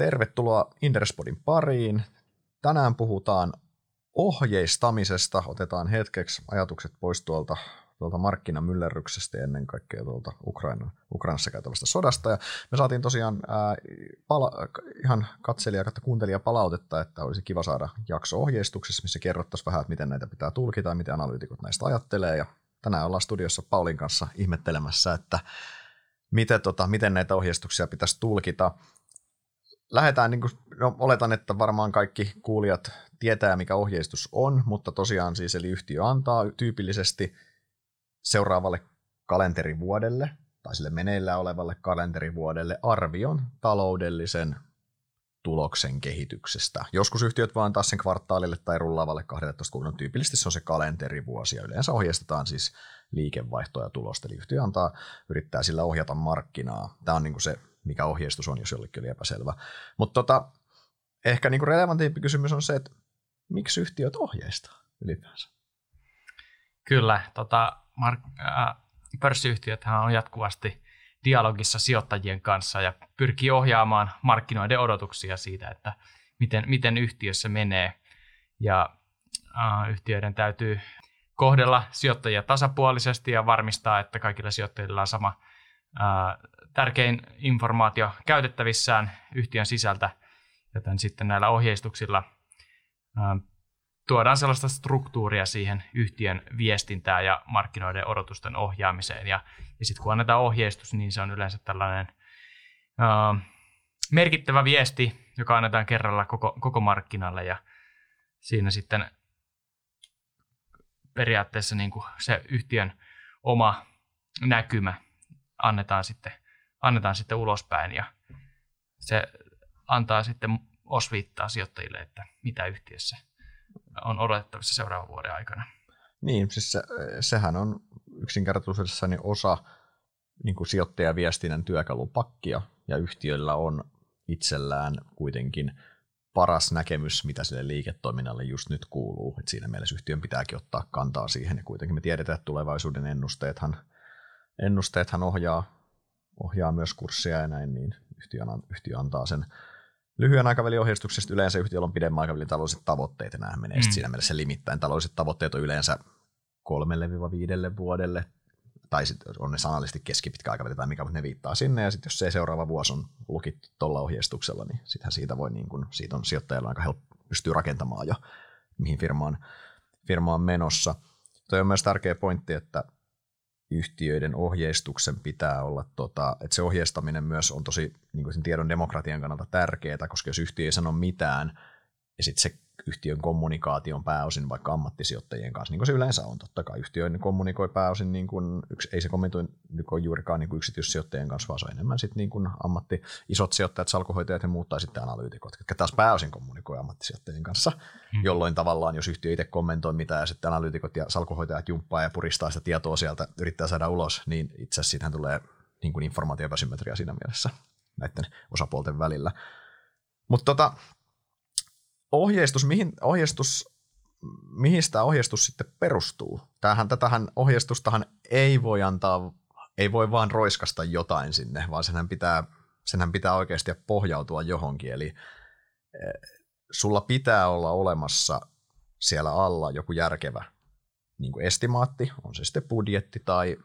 Tervetuloa Inderspodin pariin. Tänään puhutaan ohjeistamisesta. Otetaan hetkeksi ajatukset pois tuolta, tuolta markkinamyllerryksestä ja ennen kaikkea tuolta Ukraina, Ukrainassa käytävästä sodasta. Ja me saatiin tosiaan ää, pala, ihan katselija ja kuuntelija palautetta, että olisi kiva saada jakso ohjeistuksessa, missä kerrottaisiin vähän, että miten näitä pitää tulkita ja miten analyytikot näistä ajattelee. Ja tänään ollaan studiossa Paulin kanssa ihmettelemässä, että miten, tota, miten näitä ohjeistuksia pitäisi tulkita lähdetään, niin kuin, no, oletan, että varmaan kaikki kuulijat tietää, mikä ohjeistus on, mutta tosiaan siis eli yhtiö antaa tyypillisesti seuraavalle kalenterivuodelle tai sille meneillä olevalle kalenterivuodelle arvion taloudellisen tuloksen kehityksestä. Joskus yhtiöt vaan antaa sen kvartaalille tai rullaavalle 12 kuukauden. Tyypillisesti se on se kalenterivuosi ja yleensä ohjeistetaan siis liikevaihtoa ja tulosta. Eli yhtiö antaa, yrittää sillä ohjata markkinaa. Tämä on niin kuin se mikä ohjeistus on, jos jollekin oli epäselvä. Mutta tota, ehkä niinku relevantimpi kysymys on se, että miksi yhtiöt ohjeistaa ylipäänsä? Kyllä, tota, mark- äh, pörssiyhtiöt on jatkuvasti dialogissa sijoittajien kanssa ja pyrkii ohjaamaan markkinoiden odotuksia siitä, että miten, miten yhtiössä menee. Ja äh, yhtiöiden täytyy kohdella sijoittajia tasapuolisesti ja varmistaa, että kaikilla sijoittajilla on sama tärkein informaatio käytettävissään yhtiön sisältä, joten sitten näillä ohjeistuksilla tuodaan sellaista struktuuria siihen yhtiön viestintään ja markkinoiden odotusten ohjaamiseen. Ja, ja sitten kun annetaan ohjeistus, niin se on yleensä tällainen uh, merkittävä viesti, joka annetaan kerralla koko, koko markkinalle ja siinä sitten periaatteessa niin kuin se yhtiön oma näkymä annetaan sitten, annetaan sitten ulospäin ja se antaa sitten osviittaa sijoittajille, että mitä yhtiössä on odotettavissa seuraavan vuoden aikana. Niin, siis se, sehän on yksinkertaisesti osa niin kuin sijoittajaviestinnän työkalupakkia, ja yhtiöllä on itsellään kuitenkin paras näkemys, mitä sille liiketoiminnalle just nyt kuuluu. Et siinä mielessä yhtiön pitääkin ottaa kantaa siihen, ja kuitenkin me tiedetään, että tulevaisuuden ennusteethan ennusteethan ohjaa, ohjaa myös kurssia ja näin, niin yhtiö, yhtiö antaa sen lyhyen aikavälin ohjeistuksesta yleensä yhtiöllä on pidemmän aikavälin taloudelliset tavoitteet, ja nämä menee mm. siinä mielessä limittäin. Taloudelliset tavoitteet on yleensä kolmelle viidelle vuodelle, tai sitten on ne sanallisesti keskipitkä aikaväli tai mikä, mutta ne viittaa sinne, ja sitten jos se seuraava vuosi on lukittu tuolla ohjeistuksella, niin sittenhän siitä voi, niin kun, siitä on sijoittajalla aika helppo pystyy rakentamaan jo, mihin firmaan, firmaan menossa. Tuo on myös tärkeä pointti, että yhtiöiden ohjeistuksen pitää olla, tota, että se ohjeistaminen myös on tosi niin kuin sen tiedon demokratian kannalta tärkeää, koska jos yhtiö ei sano mitään, ja sitten se yhtiön kommunikaatio on pääosin vaikka ammattisijoittajien kanssa, niin kuin se yleensä on totta kai. Yhtiö kommunikoi pääosin, niin kuin, yksi, ei se kommentoi niin juurikaan niin kuin yksityissijoittajien kanssa, vaan se on enemmän sitten niin kuin ammatti, isot sijoittajat, salkuhoitajat ja muut tai sitten analyytikot, jotka taas pääosin kommunikoi ammattisijoittajien kanssa, hmm. jolloin tavallaan jos yhtiö itse kommentoi mitään ja sitten analyytikot ja salkuhoitajat jumppaa ja puristaa sitä tietoa sieltä, yrittää saada ulos, niin itse asiassa siitähän tulee niin kuin informaatiopasymmetria siinä mielessä näiden osapuolten välillä. Mutta tota, ohjeistus, mihin, ohjeistus, mihin tämä ohjeistus sitten perustuu? Tämähän, tätähän ohjeistustahan ei voi antaa, ei voi vaan roiskasta jotain sinne, vaan senhän pitää, senhän pitää oikeasti pohjautua johonkin. Eli eh, sulla pitää olla olemassa siellä alla joku järkevä niin kuin estimaatti, on se sitten budjetti tai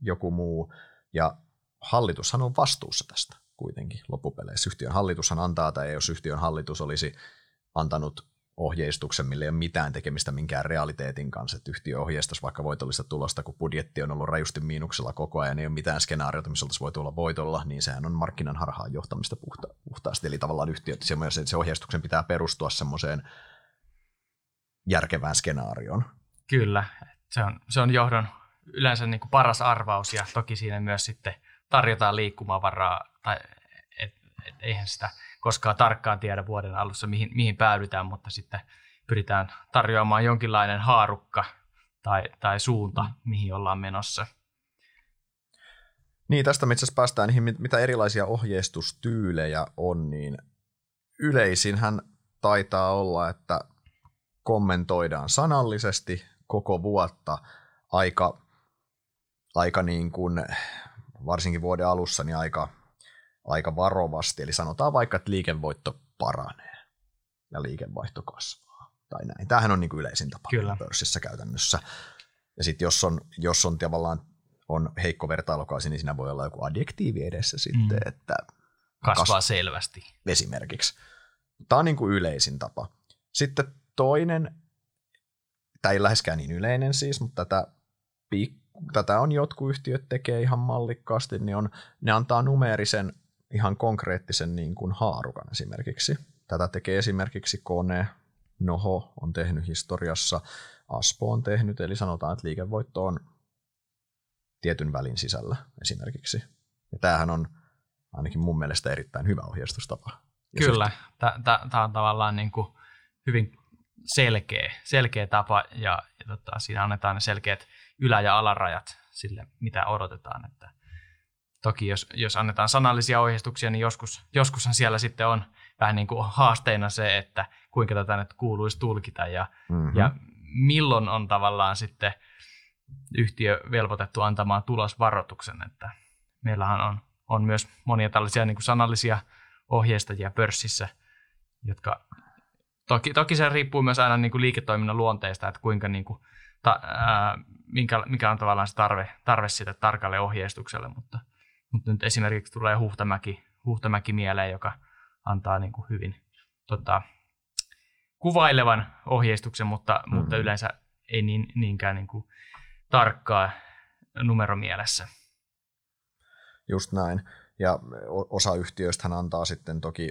joku muu, ja hallitushan on vastuussa tästä kuitenkin loppupeleissä. Yhtiön hallitushan antaa, tai jos yhtiön hallitus olisi antanut ohjeistuksen, millä ei ole mitään tekemistä minkään realiteetin kanssa, että yhtiö ohjeistaisi vaikka voitollista tulosta, kun budjetti on ollut rajusti miinuksella koko ajan, ei ole mitään skenaariota, missä oltaisiin voitu olla voitolla, niin sehän on markkinan harhaan johtamista puhta, puhtaasti. Eli tavallaan yhtiö, se, se ohjeistuksen pitää perustua semmoiseen järkevään skenaarioon. Kyllä, se on, se on johdon yleensä niin kuin paras arvaus ja toki siinä myös sitten tarjotaan liikkumavaraa, tai et, et, eihän sitä – koskaan tarkkaan tiedä vuoden alussa, mihin, mihin päädytään, mutta sitten pyritään tarjoamaan jonkinlainen haarukka tai, tai suunta, mm. mihin ollaan menossa. Niin, tästä me itse asiassa päästään niihin, mitä erilaisia ohjeistustyylejä on, niin yleisinhän taitaa olla, että kommentoidaan sanallisesti koko vuotta aika, aika niin kuin, varsinkin vuoden alussa, niin aika aika varovasti. Eli sanotaan vaikka, että liikevoitto paranee ja liikevaihto kasvaa. Tai näin. Tämähän on niin kuin yleisin tapa Kyllä. pörssissä käytännössä. Ja sitten jos on, jos on tavallaan on heikko vertailukausi, niin siinä voi olla joku adjektiivi edessä sitten, mm. että kasvaa kas- selvästi. Esimerkiksi. Tämä on niin kuin yleisin tapa. Sitten toinen, tämä ei läheskään niin yleinen siis, mutta tätä, tätä on jotkut yhtiöt tekee ihan mallikkaasti, niin on, ne antaa numeerisen ihan konkreettisen niin kuin haarukan esimerkiksi. Tätä tekee esimerkiksi Kone, Noho on tehnyt historiassa, Aspo on tehnyt, eli sanotaan, että liikevoitto on tietyn välin sisällä esimerkiksi. Ja tämähän on ainakin mun mielestä erittäin hyvä ohjeistustapa. Ja Kyllä, tämä on tavallaan niin kuin hyvin selkeä, selkeä tapa ja, ja tota, siinä annetaan ne selkeät ylä- ja alarajat sille, mitä odotetaan. Että toki jos, jos annetaan sanallisia ohjeistuksia, niin joskus, joskushan siellä sitten on vähän niin kuin haasteena se, että kuinka tätä nyt kuuluisi tulkita ja, mm-hmm. ja milloin on tavallaan sitten yhtiö velvoitettu antamaan tulosvaroituksen. Että meillähän on, on myös monia tällaisia niin kuin sanallisia ohjeistajia pörssissä, jotka toki, toki se riippuu myös aina niin kuin liiketoiminnan luonteesta, että kuinka niin kuin, ta, ää, minkä, mikä on tavallaan se tarve, tarve siitä tarkalle ohjeistukselle, mutta, mutta nyt esimerkiksi tulee Huhtamäki, Huhtamäki mieleen, joka antaa niin kuin hyvin tota, kuvailevan ohjeistuksen, mutta, mm-hmm. mutta yleensä ei niin, niinkään niin kuin tarkkaa numeromielessä. Just näin. Ja osa yhtiöistä hän antaa sitten toki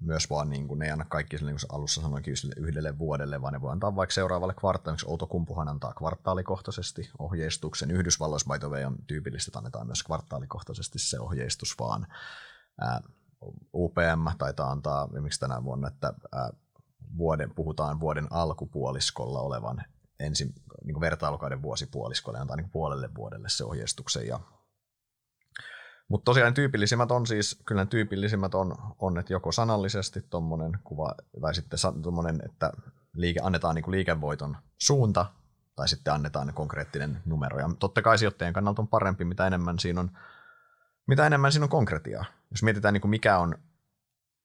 myös vaan, niin kuin, ne ei anna kaikki niin kuin alussa sanoinkin yhdelle vuodelle, vaan ne voi antaa vaikka seuraavalle kvartaaliksi. Outokumpuhan antaa kvartaalikohtaisesti ohjeistuksen. Yhdysvalloissa by the way on tyypillistä, että annetaan myös kvartaalikohtaisesti se ohjeistus, vaan ää, UPM taitaa antaa, miksi tänä vuonna, että ää, vuoden, puhutaan vuoden alkupuoliskolla olevan ensin niin vertailukauden vuosipuoliskolle, antaa niin puolelle vuodelle se ohjeistuksen. Ja... Mutta tosiaan tyypillisimmät on siis, kyllä tyypillisimmät on, on että joko sanallisesti tuommoinen kuva, tai sitten tuommoinen, että liike, annetaan niin liikevoiton suunta, tai sitten annetaan konkreettinen numero. Ja totta kai sijoittajien kannalta on parempi, mitä enemmän siinä on, mitä enemmän siinä on konkretiaa. Jos mietitään, niin kuin mikä on,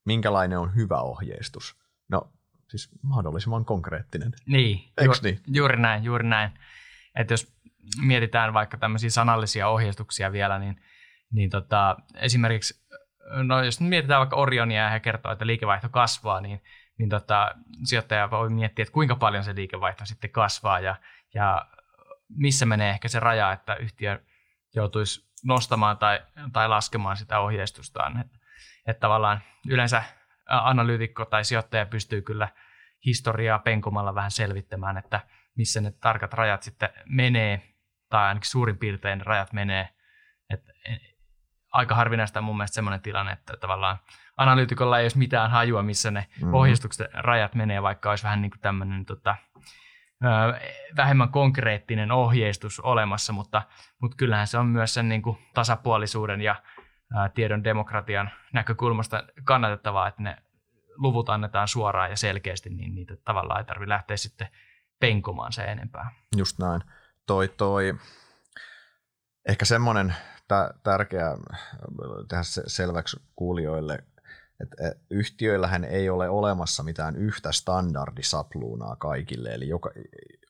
minkälainen on hyvä ohjeistus. No siis mahdollisimman konkreettinen. Niin, ju- niin? juuri näin, juuri näin. Että jos mietitään vaikka tämmöisiä sanallisia ohjeistuksia vielä, niin, niin tota, esimerkiksi, no jos nyt mietitään vaikka Orionia ja he kertoo, että liikevaihto kasvaa, niin, niin tota, sijoittaja voi miettiä, että kuinka paljon se liikevaihto sitten kasvaa ja, ja missä menee ehkä se raja, että yhtiö joutuisi nostamaan tai, tai laskemaan sitä ohjeistustaan. Että, että tavallaan yleensä analyytikko tai sijoittaja pystyy kyllä historiaa penkomalla vähän selvittämään, että missä ne tarkat rajat sitten menee, tai ainakin suurin piirtein rajat menee. Et e, aika harvinaista mun mielestä sellainen tilanne, että tavallaan analyytikolla ei olisi mitään hajua, missä ne mm-hmm. ohjeistukset rajat menee, vaikka olisi vähän niin kuin tämmöinen tota, vähemmän konkreettinen ohjeistus olemassa, mutta, mutta kyllähän se on myös sen niin kuin tasapuolisuuden ja tiedon demokratian näkökulmasta kannatettavaa, että ne luvut annetaan suoraan ja selkeästi, niin niitä tavallaan ei tarvitse lähteä sitten penkomaan se enempää. Just näin. Toi, toi, ehkä semmoinen tärkeä tehdä selväksi kuulijoille, että yhtiöillähän ei ole olemassa mitään yhtä standardisapluunaa kaikille, eli joka,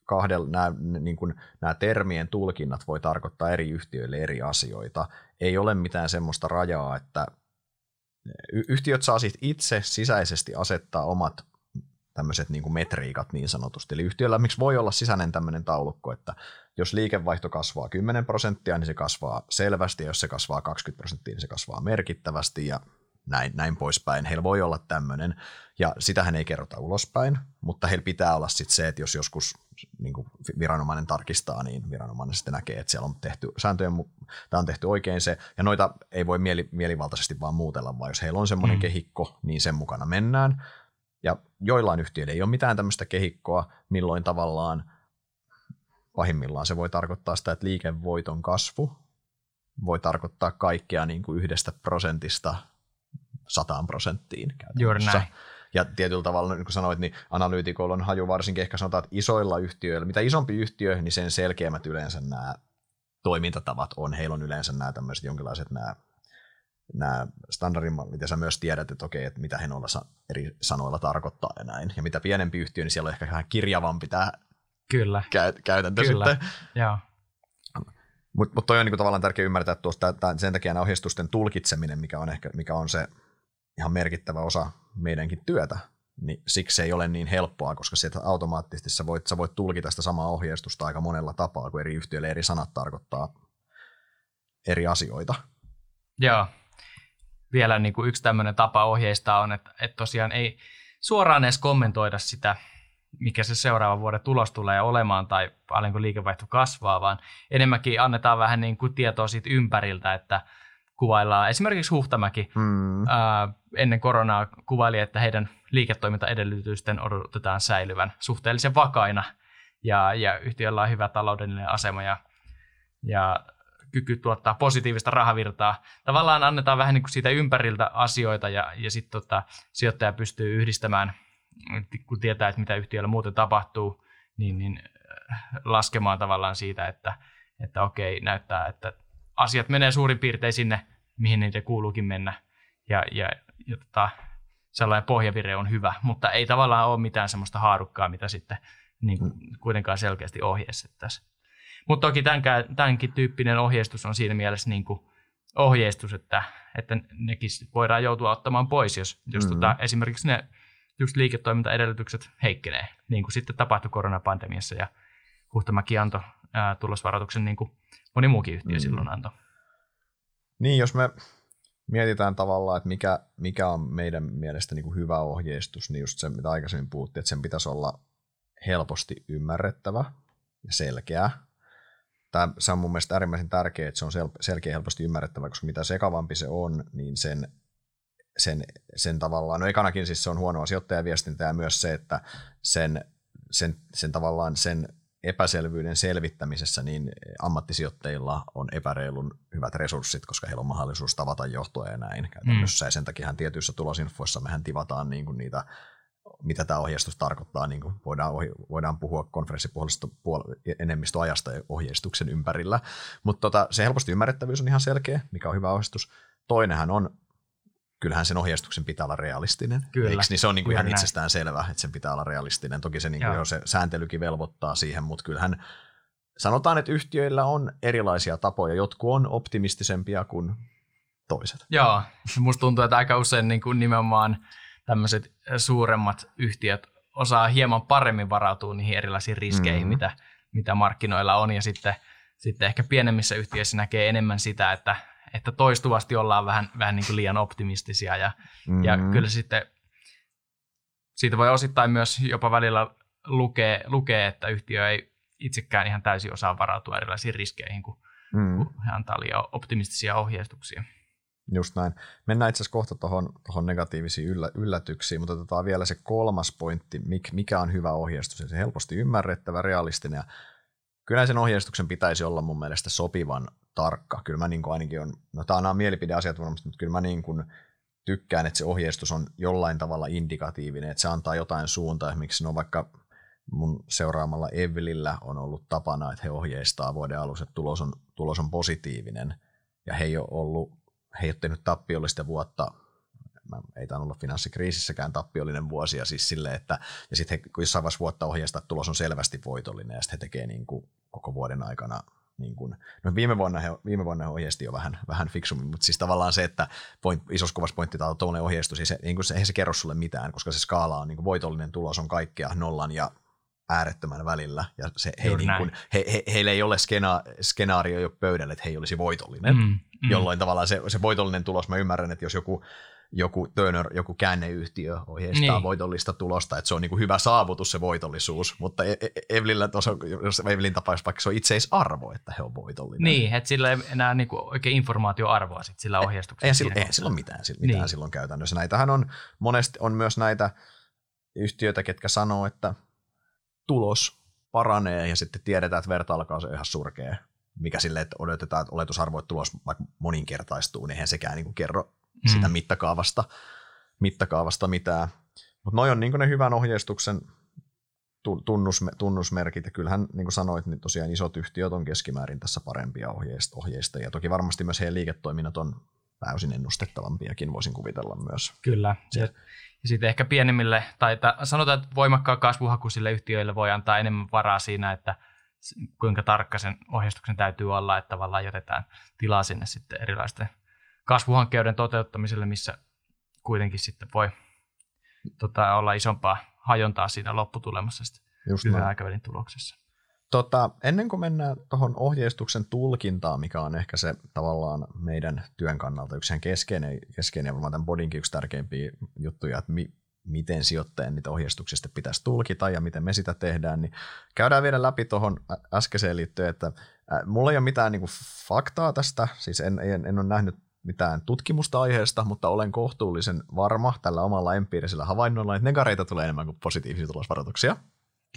kahdella, nämä, niin kuin, nämä termien tulkinnat voi tarkoittaa eri yhtiöille eri asioita. Ei ole mitään semmoista rajaa, että yhtiöt saa itse sisäisesti asettaa omat tämmöiset niin kuin metriikat niin sanotusti. Eli yhtiöllä miksi voi olla sisäinen tämmöinen taulukko, että jos liikevaihto kasvaa 10 prosenttia, niin se kasvaa selvästi, ja jos se kasvaa 20 prosenttia, niin se kasvaa merkittävästi, ja näin, näin poispäin. Heillä voi olla tämmöinen, ja sitähän ei kerrota ulospäin, mutta heillä pitää olla sitten se, että jos joskus niin kuin viranomainen tarkistaa, niin viranomainen sitten näkee, että siellä on tehty sääntöjen, tämä on tehty oikein se, ja noita ei voi mieli, mielivaltaisesti vaan muutella, vaan jos heillä on semmoinen mm. kehikko, niin sen mukana mennään, ja joillain yhtiöillä ei ole mitään tämmöistä kehikkoa, milloin tavallaan pahimmillaan se voi tarkoittaa sitä, että liikevoiton kasvu voi tarkoittaa kaikkea niin kuin yhdestä prosentista sataan prosenttiin käytännössä. Juuri näin. Ja tietyllä tavalla, niin kuin sanoit, niin analyytikoilla on haju varsinkin ehkä sanotaan, että isoilla yhtiöillä, mitä isompi yhtiö, niin sen selkeämmät yleensä nämä toimintatavat on. Heillä on yleensä nämä tämmöiset jonkinlaiset nämä nämä standardimallit, ja sä myös tiedät, että okei, että mitä he noilla eri sanoilla tarkoittaa ja näin. Ja mitä pienempi yhtiö, niin siellä on ehkä vähän kirjavampi tämä Kyllä. Käy, käytäntö Kyllä. sitten. Joo. Mutta mut toi on niinku tavallaan tärkeä ymmärtää, että tuosta, tää, sen takia nämä ohjeistusten tulkitseminen, mikä on, ehkä, mikä on se ihan merkittävä osa meidänkin työtä, niin siksi se ei ole niin helppoa, koska sieltä automaattisesti sä voit, sä voit tulkita sitä samaa ohjeistusta aika monella tapaa, kun eri yhtiöille eri sanat tarkoittaa eri asioita. Joo. Vielä niin kuin yksi tämmöinen tapa ohjeistaa on, että, että tosiaan ei suoraan edes kommentoida sitä, mikä se seuraavan vuoden tulos tulee olemaan tai paljonko liikevaihto kasvaa, vaan enemmänkin annetaan vähän niin kuin tietoa siitä ympäriltä, että kuvaillaan esimerkiksi Huhtamäki Mm. ää, ennen koronaa kuvaili, että heidän liiketoimintaedellytysten odotetaan säilyvän suhteellisen vakaina ja, ja yhtiöllä on hyvä taloudellinen asema ja, ja kyky tuottaa positiivista rahavirtaa. Tavallaan annetaan vähän niin kuin siitä ympäriltä asioita ja, ja sitten tota, sijoittaja pystyy yhdistämään, kun tietää, että mitä yhtiöllä muuten tapahtuu, niin, niin äh, laskemaan tavallaan siitä, että, että okei, näyttää, että asiat menee suurin piirtein sinne, mihin niitä kuuluukin mennä. Ja, ja, ja tota, sellainen pohjavire on hyvä, mutta ei tavallaan ole mitään semmoista haarukkaa, mitä sitten niin kuitenkaan selkeästi ohjeistettaisiin. Mutta toki tämänkään, tämänkin tyyppinen ohjeistus on siinä mielessä niin kuin ohjeistus, että, että nekin voidaan joutua ottamaan pois, jos, jos Mm. tota, esimerkiksi ne just liiketoimintaedellytykset heikkenee, niin kuin sitten tapahtui koronapandemiassa ja Huhtamäki antoi ää, tulosvaroituksen niin kuin moni muukin yhtiö Mm. silloin antoi. Niin, jos me mietitään tavallaan, että mikä, mikä on meidän mielestä niin kuin hyvä ohjeistus, niin just se, mitä aikaisemmin puhuttiin, että sen pitäisi olla helposti ymmärrettävä ja selkeä. Tämä, se on mun mielestä äärimmäisen tärkeää, että se on sel, selkeä helposti ymmärrettävä, koska mitä sekavampi se on, niin sen, sen, sen tavallaan, no ekanakin siis se on huonoa sijoittajaviestintää ja myös se, että sen, sen, sen tavallaan sen epäselvyyden selvittämisessä niin ammattisijoittajilla on epäreilun hyvät resurssit, koska heillä on mahdollisuus tavata johtoa ja näin käytännössä. Mm. Ja sen takia tietyissä tulosinfoissa mehän tivataan niin kuin niitä, mitä tämä ohjeistus tarkoittaa. Niin kuin voidaan, ohi, voidaan puhua konferenssipuolesta puol- enemmistöajasta ohjeistuksen ympärillä. Mutta tota, se helposti ymmärrettävyys on ihan selkeä, mikä on hyvä ohjeistus. Toinenhan on kyllähän sen ohjeistuksen pitää olla realistinen. Kyllä. Eikö? Niin se on niin kuin ihan itsestään selvä, että sen pitää olla realistinen. Toki se, niin kuin jo se sääntelykin velvoittaa siihen, mutta kyllähän sanotaan, että yhtiöillä on erilaisia tapoja. Jotkut on optimistisempia kuin toiset. Joo, musta tuntuu, että aika usein niin kuin nimenomaan tämmöiset suuremmat yhtiöt osaa hieman paremmin varautua niihin erilaisiin riskeihin, Mhm. mm-hmm. mitä, mitä markkinoilla on, ja sitten, sitten ehkä pienemmissä yhtiöissä näkee enemmän sitä, että, että toistuvasti ollaan vähän, vähän niin kuin liian optimistisia, ja, mm-hmm. ja kyllä sitten siitä voi osittain myös jopa välillä lukea, lukea, että yhtiö ei itsekään ihan täysin osaa varautua erilaisiin riskeihin, kun, Mm. kun he antaa liian optimistisia ohjeistuksia. Just näin. Mennään itse asiassa kohta tuohon negatiivisiin yllä, yllätyksiin, mutta otetaan vielä se kolmas pointti, mik, mikä on hyvä ohjeistus. Se helposti ymmärrettävä, realistinen ja kyllä sen ohjeistuksen pitäisi olla mun mielestä sopivan tarkka. Kyllä mä niin kuin ainakin on, no tämä on nämä mielipideasiat mutta kyllä mä niin kuin tykkään, että se ohjeistus on jollain tavalla indikatiivinen, että se antaa jotain suuntaa. Esimerkiksi no vaikka mun seuraamalla Evelillä on ollut tapana, että he ohjeistaa vuoden alussa, että tulos on, tulos on positiivinen ja he ei ole ollut he ei ole tehnyt tappiollista vuotta, mä ei tainnut olla finanssikriisissäkään tappiollinen vuosi, ja siis silleen, että ja sitten he jossain vaiheessa vuotta ohjeistaa, että tulos on selvästi voitollinen, ja sitten he tekee niin kuin koko vuoden aikana niin kuin, no viime vuonna he, viime vuonna he ohjeisti jo vähän, vähän fiksummin, mutta siis tavallaan se, että point, isossa kuvassa pointti tai tuollainen ohjeistus, siis se, niin kuin se, eihän se kerro sulle mitään, koska se skaala on niin kuin voitollinen tulos on kaikkea nollan ja äärettömän välillä, ja se, he, Juuri niin kuin, he, he, heillä ei ole skena, skenaario jo pöydällä, että he ei olisi voitollinen, Mm, mm. jolloin tavallaan se, se voitollinen tulos, mä ymmärrän, että jos joku, joku Turner, joku käänneyhtiö ohjeistaa Niin. niin. voitollista tulosta, että se on niin kuin hyvä saavutus se voitollisuus, mutta E- E- Evelillä tuossa, jos Evelin tapauksessa vaikka se on itseisarvo, että he on voitollinen. Niin, että sillä ei enää niinku oikein informaatioarvoa sit sillä ohjeistuksella. Eihän sillä, siinä eihän sillä ole mitään, mitään Niin. silloin käytännössä. Näitähän on monesti on myös näitä yhtiöitä, ketkä sanoo, että tulos paranee ja sitten tiedetään, että vertailukaus on ihan surkea. Mikä sille, että odotetaan, että oletusarvo, että tulos vaikka moninkertaistuu, niin eihän sekään niin kuin kerro Mm. sitä mittakaavasta, mittakaavasta mitään. Mutta noi on niin ne hyvän ohjeistuksen tu- tunnusme- tunnusmerkit, ja kyllähän niin kuin sanoit, niin tosiaan isot yhtiöt on keskimäärin tässä parempia ohjeist- ohjeistajia. Toki varmasti myös heidän liiketoiminnat on täysin ennustettavampiakin voisin kuvitella myös. Kyllä. Ja, ja sitten ehkä pienemmille, tai ta, sanotaan, että voimakkaan kasvuhakuisille yhtiöille voi antaa enemmän varaa siinä, että kuinka tarkka sen ohjeistuksen täytyy olla, että tavallaan jätetään tilaa sinne sitten erilaisten kasvuhankkeiden toteuttamiselle, missä kuitenkin sitten voi tota, olla isompaa hajontaa siinä lopputulemassa sitten Just aikavälin tuloksessa. Tota, ennen kuin mennään tuohon ohjeistuksen tulkintaan, mikä on ehkä se tavallaan meidän työn kannalta yksi ihan keskeinen, keskeinen varmaan tämän bodinkin yksi tärkeimpiä juttuja, että mi, miten sijoittajan niitä ohjeistuksista pitäisi tulkita ja miten me sitä tehdään, niin käydään vielä läpi tuohon äskeiseen liittyen, että mulla ei ole mitään niin kuin faktaa tästä, siis en, en, en ole nähnyt mitään tutkimusta aiheesta, mutta olen kohtuullisen varma tällä omalla empiirisellä havainnolla, että negareita tulee enemmän kuin positiivisia tulosvaroituksia.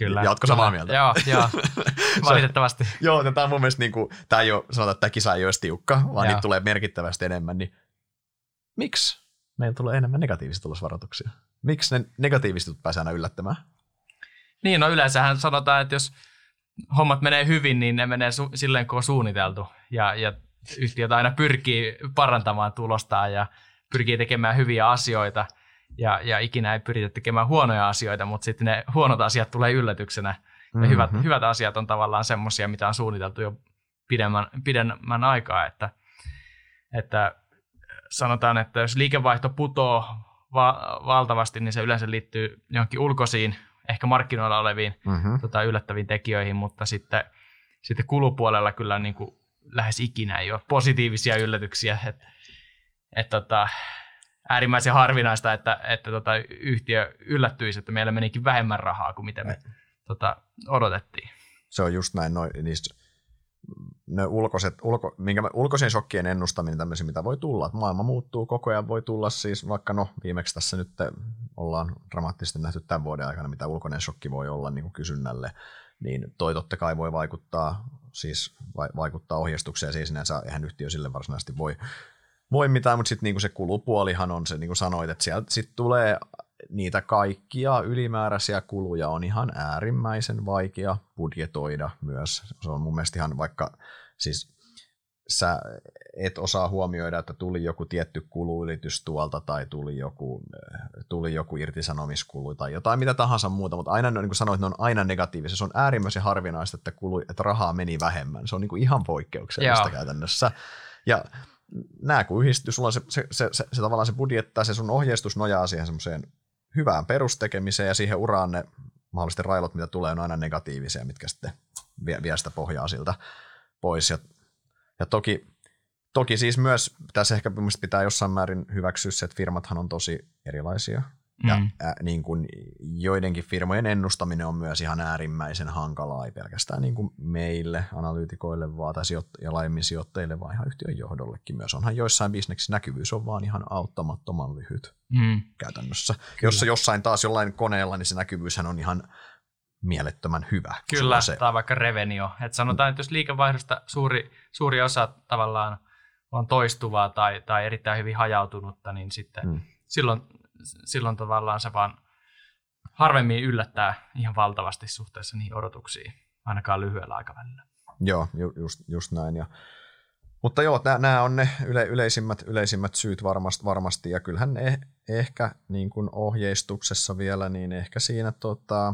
Kyllä. Jatko samaa mieltä? Joo, joo. Valitettavasti. Joo, tämä on mun mielestä, niin kuin, tämä ei ole, sanotaan, että tämä kisa ei ole tiukka, vaan Joo. niitä tulee merkittävästi enemmän, niin miksi meillä tulee enemmän negatiivisia tulosvaroituksia? Miksi ne negatiiviset pääsee aina yllättämään? Niin, no yleensähän sanotaan, että jos hommat menee hyvin, niin ne menee su- silleen, kun on suunniteltu. Ja, ja yhtiöt aina pyrkii parantamaan tulostaan ja pyrkii tekemään hyviä asioita. Ja, ja ikinä ei pyritä tekemään huonoja asioita, mutta sitten ne huonot asiat tulee yllätyksenä. Ja Mhm. hyvät, hyvät asiat on tavallaan semmoisia, mitä on suunniteltu jo pidemmän, pidemmän aikaa. Että, että sanotaan, että jos liikevaihto putoo va- valtavasti, niin se yleensä liittyy johonkin ulkoisiin, ehkä markkinoilla oleviin Mm-hmm. tota, yllättäviin tekijöihin, mutta sitten, sitten kulupuolella kyllä niin kuin lähes ikinä ei ole positiivisia yllätyksiä. Et, et, tota, äärimmäisen harvinaista, että, että tota, yhtiö yllättyisi, että meillä menikin vähemmän rahaa kuin mitä me tota, odotettiin. Se on just näin, noi, niistä, ne ulkoiset, ulko, minkä, ulkoisen shokkien ennustaminen tämmöisiä, mitä voi tulla. Että maailma muuttuu koko ajan, voi tulla siis vaikka no viimeksi tässä nyt ollaan dramaattisesti nähty tämän vuoden aikana, mitä ulkoinen shokki voi olla niin kuin kysynnälle, niin toi totta kai voi vaikuttaa, siis vai, vaikuttaa ohjeistukseen, siis sinänsä eihän yhtiö sille varsinaisesti voi, voi mitään, mutta sitten niinku se kulupuolihan on se, niin kuin sanoit, että sieltä sitten tulee niitä kaikkia ylimääräisiä kuluja on ihan äärimmäisen vaikea budjetoida myös. Se on mun mielestä ihan vaikka, siis sä et osaa huomioida, että tuli joku tietty kuluylitys tuolta tai tuli joku, tuli joku irtisanomiskulu tai jotain mitä tahansa muuta, mutta aina, niin kuin sanoit, ne on aina negatiivisia. Se on äärimmäisen harvinaista, että, kulu, että rahaa meni vähemmän. Se on niin kuin ihan poikkeuksellista Joo. käytännössä. Ja nämä kun yhdistyy, sulla on se, se, se, se, se tavallaan se budjetti tai se sun ohjeistus nojaa siihen semmoiseen hyvään perustekemiseen ja siihen uraan ne mahdollisesti railot, mitä tulee, on aina negatiivisia, mitkä sitten vie, vie sitä pohjaa siltä pois. Ja, ja toki, toki siis myös tässä ehkä pitää jossain määrin hyväksyä se, että firmathan on tosi erilaisia. Ja Mm. ä, niin kuin joidenkin firmojen ennustaminen on myös ihan äärimmäisen hankalaa, ei pelkästään niin kuin meille, analyytikoille vaan, tai sijoitt- ja laajemmin sijoittajille, vaan ihan yhtiön johdollekin myös. Onhan joissain bisneksissä näkyvyys on vaan ihan auttamattoman lyhyt Mm. käytännössä. Jos jossain taas jollain koneella, niin se näkyvyyshän on ihan mielettömän hyvä. Kyllä, se, tai vaikka revenio. Et sanotaan, että jos liikevaihdosta suuri, suuri osa tavallaan on toistuvaa tai, tai erittäin hyvin hajautunutta, niin sitten mm. silloin, silloin tavallaan se vaan harvemmin yllättää ihan valtavasti suhteessa niihin odotuksiin, ainakaan lyhyellä aikavälillä. Joo, ju, just, just näin. Ja, mutta joo, nämä on ne yle, yleisimmät, yleisimmät syyt varmasti, varmasti ja kyllähän eh, ehkä niin kuin ohjeistuksessa vielä, niin ehkä siinä, tota,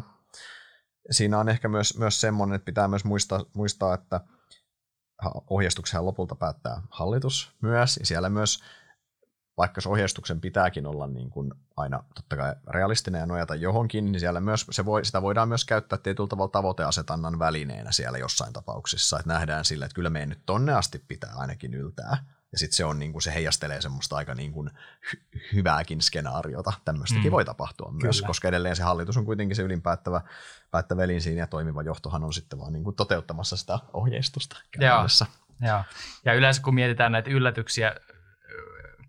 siinä on ehkä myös, myös semmoinen, että pitää myös muistaa, muistaa että ohjeistuksen lopulta päättää hallitus myös, ja siellä myös vaikka se ohjeistuksen pitääkin olla niin kuin aina totta kai realistinen ja nojata johonkin, niin siellä myös, se voi, sitä voidaan myös käyttää tietyllä tavalla tavoiteasetannan välineenä siellä jossain tapauksissa, että nähdään sille, että kyllä meidän nyt tonne asti pitää ainakin yltää. Ja sitten se, on, niin kuin, se heijastelee semmoista aika niin kuin hy- hyvääkin skenaariota. Tämmöistäkin Mm. voi tapahtua myös, Kyllä. koska edelleen se hallitus on kuitenkin se ylinpäättävä päättävä elin siinä ja toimiva johtohan on sitten vaan niin kuin toteuttamassa sitä ohjeistusta käytännössä. Joo. Ja yleensä kun mietitään näitä yllätyksiä,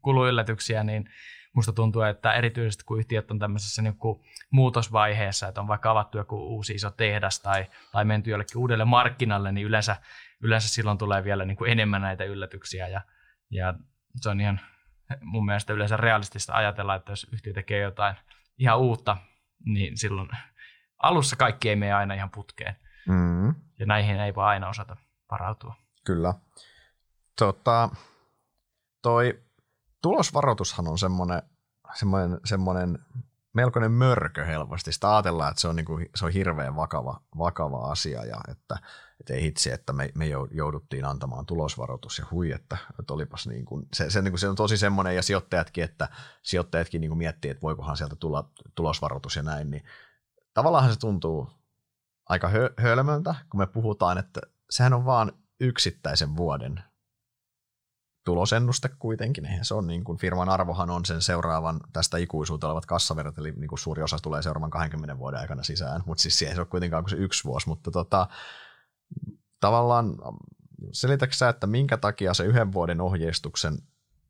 kuluyllätyksiä, niin musta tuntuu, että erityisesti kun yhtiöt on tämmöisessä niin kuin muutosvaiheessa, että on vaikka avattu joku uusi iso tehdas tai, tai menty jollekin uudelle markkinalle, niin yleensä, yleensä silloin tulee vielä niin kuin enemmän näitä yllätyksiä ja, ja se on ihan mun mielestä yleensä realistista ajatella, että jos yhtiö tekee jotain ihan uutta, niin silloin alussa kaikki ei mene aina ihan putkeen Mm. ja näihin ei voi aina osata varautua. Kyllä. Tota, toi, tulosvaroitushan on semmoinen, semmoinen, semmoinen melkoinen mörkö helposti. Sitä ajatellaan, että se on, niin kuin, se on hirveän vakava, vakava asia ja että, että ei hitsi, että me, me jouduttiin antamaan tulosvaroitus ja hui, että, että olipas niin kuin, se, se, niin kuin, se on tosi semmoinen ja sijoittajatkin, että sijoittajatkin niin kuin miettii, että voikohan sieltä tulla tulosvaroitus ja näin, niin tavallaan se tuntuu aika hö, hölmöltä, kun me puhutaan, että sehän on vaan yksittäisen vuoden tulosennuste kuitenkin. Eihän se on niin kuin, firman arvohan on sen seuraavan tästä ikuisuuteen olevat kassaverrat, eli niin kuin suuri osa tulee seuraavan 20 vuoden aikana sisään, mutta siis se ei ole kuitenkaan kuin se yksi vuosi, mutta tota, tavallaan selitätkö että minkä takia se yhden vuoden ohjeistuksen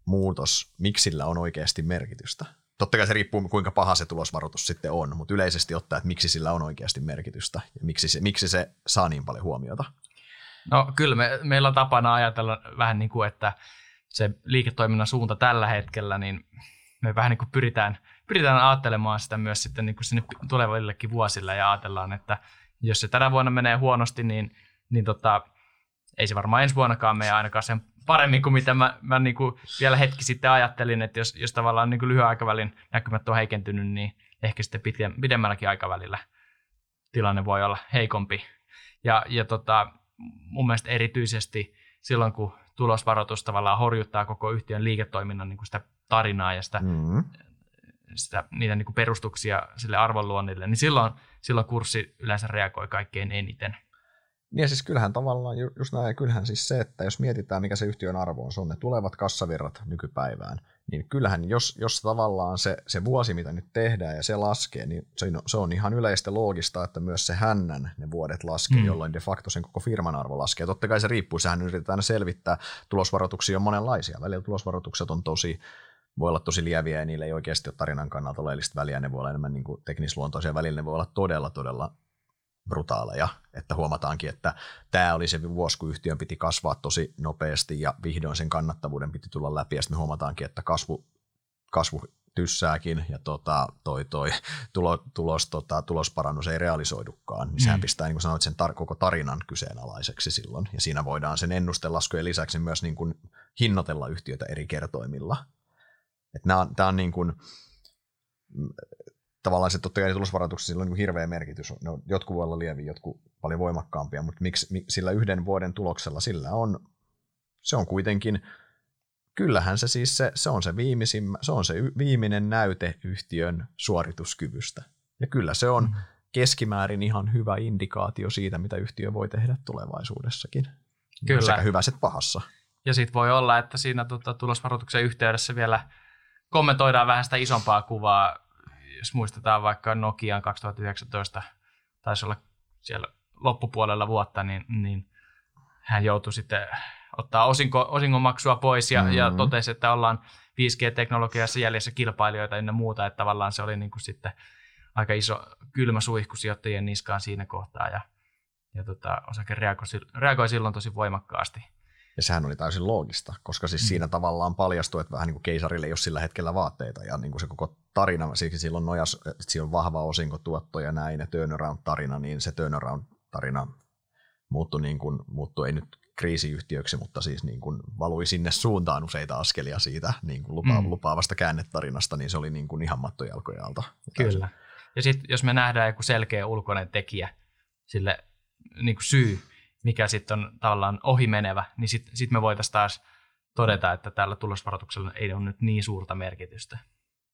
muutos, miksi sillä on oikeasti merkitystä? Totta kai se riippuu, kuinka paha se tulosvaroitus sitten on, mutta yleisesti ottaa, että miksi sillä on oikeasti merkitystä ja miksi se, miksi se saa niin paljon huomiota. No kyllä me, meillä on tapana ajatella vähän niin kuin, että se liiketoiminnan suunta tällä hetkellä, niin me vähän niin kuin pyritään, pyritään ajattelemaan sitä myös sitten niin kuin sinne tulevillekin vuosille ja ajatellaan, että jos se tänä vuonna menee huonosti, niin, niin tota, ei se varmaan ensi vuonnakaan mene ainakaan sen paremmin kuin mitä mä, mä niin kuin vielä hetki sitten ajattelin, että jos, jos tavallaan niin kuin lyhyen aikavälin näkymät on heikentynyt, niin ehkä sitten pidemmälläkin aikavälillä tilanne voi olla heikompi. Ja, ja tota, mun mielestä erityisesti silloin, kun tulosvaroitus tavallaan horjuttaa koko yhtiön liiketoiminnan niin kuin sitä tarinaa ja sitä, mm-hmm. sitä, niitä niin kuin perustuksia sille arvonluonnille, niin silloin, silloin kurssi yleensä reagoi kaikkein eniten. Niin ja siis kyllähän tavallaan just näin, kyllähän siis se, että jos mietitään mikä se yhtiön arvo on, se on ne tulevat kassavirrat nykypäivään, niin kyllähän jos, jos tavallaan se, se vuosi, mitä nyt tehdään ja se laskee, niin se, se on ihan yleistä loogista, että myös se hännän ne vuodet laskee, mm. jolloin de facto sen koko firman arvo laskee. Totta kai se riippuu, sehän yritetään selvittää, tulosvaroituksia on monenlaisia, välillä tulosvaroitukset on tosi, voi olla tosi lieviä ja niillä ei oikeasti ole tarinan kannalta oleellista väliä, ne voi olla enemmän niin teknisluontoisia, välillä ne voi olla todella, todella brutaaleja, että huomataankin, että tämä oli se vuosi, kun yhtiön piti kasvaa tosi nopeasti ja vihdoin sen kannattavuuden piti tulla läpi ja sitten me huomataankin, että kasvu, kasvu tyssääkin ja tota, toi, toi tulo, tulos, tota, tulosparannus ei realisoidukaan, niin sehän mm. pistää, niin kuin sanoit, sen tar- koko tarinan kyseenalaiseksi silloin. Ja siinä voidaan sen ennustelaskujen lisäksi myös niin kuin hinnoitella yhtiötä eri kertoimilla. Tämä on, on niin kuin, tavallaan se totta kai tulosvaroituksessa sillä on niin hirveä merkitys. Ne on, jotkut voi olla lieviä, jotkut paljon voimakkaampia, mutta miksi, sillä yhden vuoden tuloksella sillä on, se on kuitenkin, kyllähän se siis se, se on se, viimeisimmä, se on se viimeinen näyte yhtiön suorituskyvystä. Ja kyllä se on mm. keskimäärin ihan hyvä indikaatio siitä, mitä yhtiö voi tehdä tulevaisuudessakin. Kyllä. Sekä hyväset pahassa. Ja sitten voi olla, että siinä tota, tulosvaroituksen yhteydessä vielä kommentoidaan vähän sitä isompaa kuvaa jos muistetaan vaikka Nokian 2019, taisi olla siellä loppupuolella vuotta, niin, niin hän joutui sitten ottaa osinko, osingonmaksua pois ja, mm-hmm. ja totesi, että ollaan 5G-teknologiassa jäljessä kilpailijoita ja muuta, että tavallaan se oli niin kuin sitten aika iso kylmä suihku sijoittajien niskaan siinä kohtaa ja, ja tota, osake reagoi, reagoi silloin tosi voimakkaasti. Ja sehän oli täysin loogista, koska siis mm. siinä tavallaan paljastui, että vähän niin kuin keisarille ei ole sillä hetkellä vaatteita ja niin kuin se koko tarina, siksi silloin nojas, että siinä on vahva osinkotuotto ja näin ja turnaround-tarina, niin se turnaround-tarina muuttui, niin kuin, muuttui ei nyt kriisiyhtiöksi, mutta siis niin kuin valui sinne suuntaan useita askelia siitä niin kuin lupa, mm. lupaavasta käännetarinasta, niin se oli niin kuin ihan mattojalkojen alta. Kyllä. Ja sitten jos me nähdään joku selkeä ulkoinen tekijä, sille niin kuin syy, mikä sitten on tavallaan ohimenevä, niin sitten sit me voitaisiin taas todeta, että tällä tulosvaroituksella ei ole nyt niin suurta merkitystä.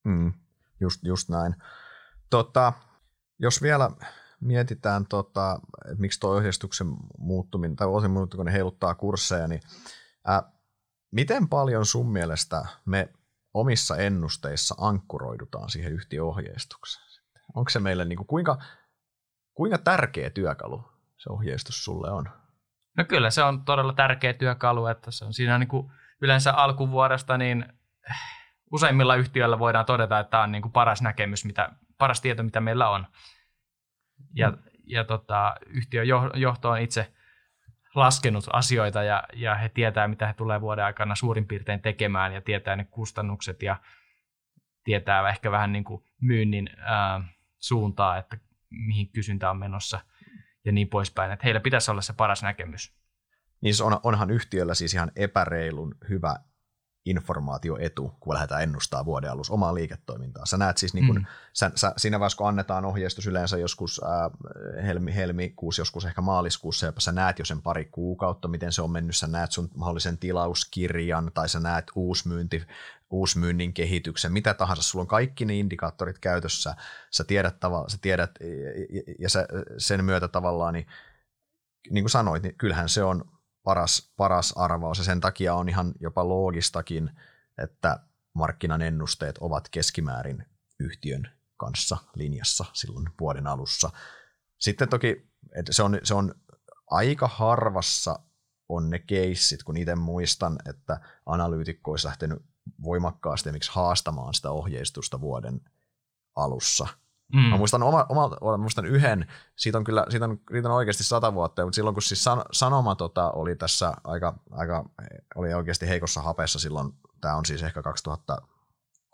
Mm, just, just näin. Tota, jos vielä mietitään, tota, että miksi tuo ohjeistuksen muuttuminen, tai osin muuttuminen kun ne heiluttaa kursseja, niin ää, miten paljon sun mielestä me omissa ennusteissa ankkuroidutaan siihen yhtiöohjeistukseen? Onko se meille, niin kuin, kuinka, kuinka tärkeä työkalu se ohjeistus sulle on? No kyllä se on todella tärkeä työkalu, että se on siinä niin kuin yleensä alkuvuodesta, niin useimmilla yhtiöillä voidaan todeta, että tämä on niin kuin paras näkemys, mitä, paras tieto, mitä meillä on. Ja, mm. ja tota, yhtiön johto on itse laskenut asioita ja, ja he tietää, mitä he tulee vuoden aikana suurin piirtein tekemään ja tietää ne kustannukset ja tietää ehkä vähän niin kuin myynnin ää, suuntaa, että mihin kysyntä on menossa – ja niin poispäin. Että heillä pitäisi olla se paras näkemys. Niin on, onhan yhtiöllä siis ihan epäreilun hyvä informaatioetu, kun lähdetään ennustaa vuoden alussa omaa liiketoimintaa. Sä näet siis, niin kun, mm. sä, sä, siinä vaiheessa, kun annetaan ohjeistus yleensä joskus ää, helmi, helmikuussa, joskus ehkä maaliskuussa, ja sä näet jo sen pari kuukautta, miten se on mennyt, sä näet sun mahdollisen tilauskirjan, tai sä näet uusmyynti, uusmyynnin kehityksen, mitä tahansa, sulla on kaikki ne indikaattorit käytössä, sä tiedät, tava, sä tiedät ja, ja sä, sen myötä tavallaan, niin, niin kuin sanoit, niin kyllähän se on paras, paras arvaus ja sen takia on ihan jopa loogistakin, että markkinan ennusteet ovat keskimäärin yhtiön kanssa linjassa silloin vuoden alussa. Sitten toki että se, on, se on aika harvassa on ne keissit, kun itse muistan, että analyytikko olisi lähtenyt voimakkaasti miksi haastamaan sitä ohjeistusta vuoden alussa – Mm. Mä muistan, oma, oma, muistan yhden, siitä on kyllä siitä on, siitä on oikeasti sata vuotta, mutta silloin kun siis san, Sanoma tota, oli tässä aika, aika, oli oikeasti heikossa hapessa silloin, tämä on siis ehkä 2000,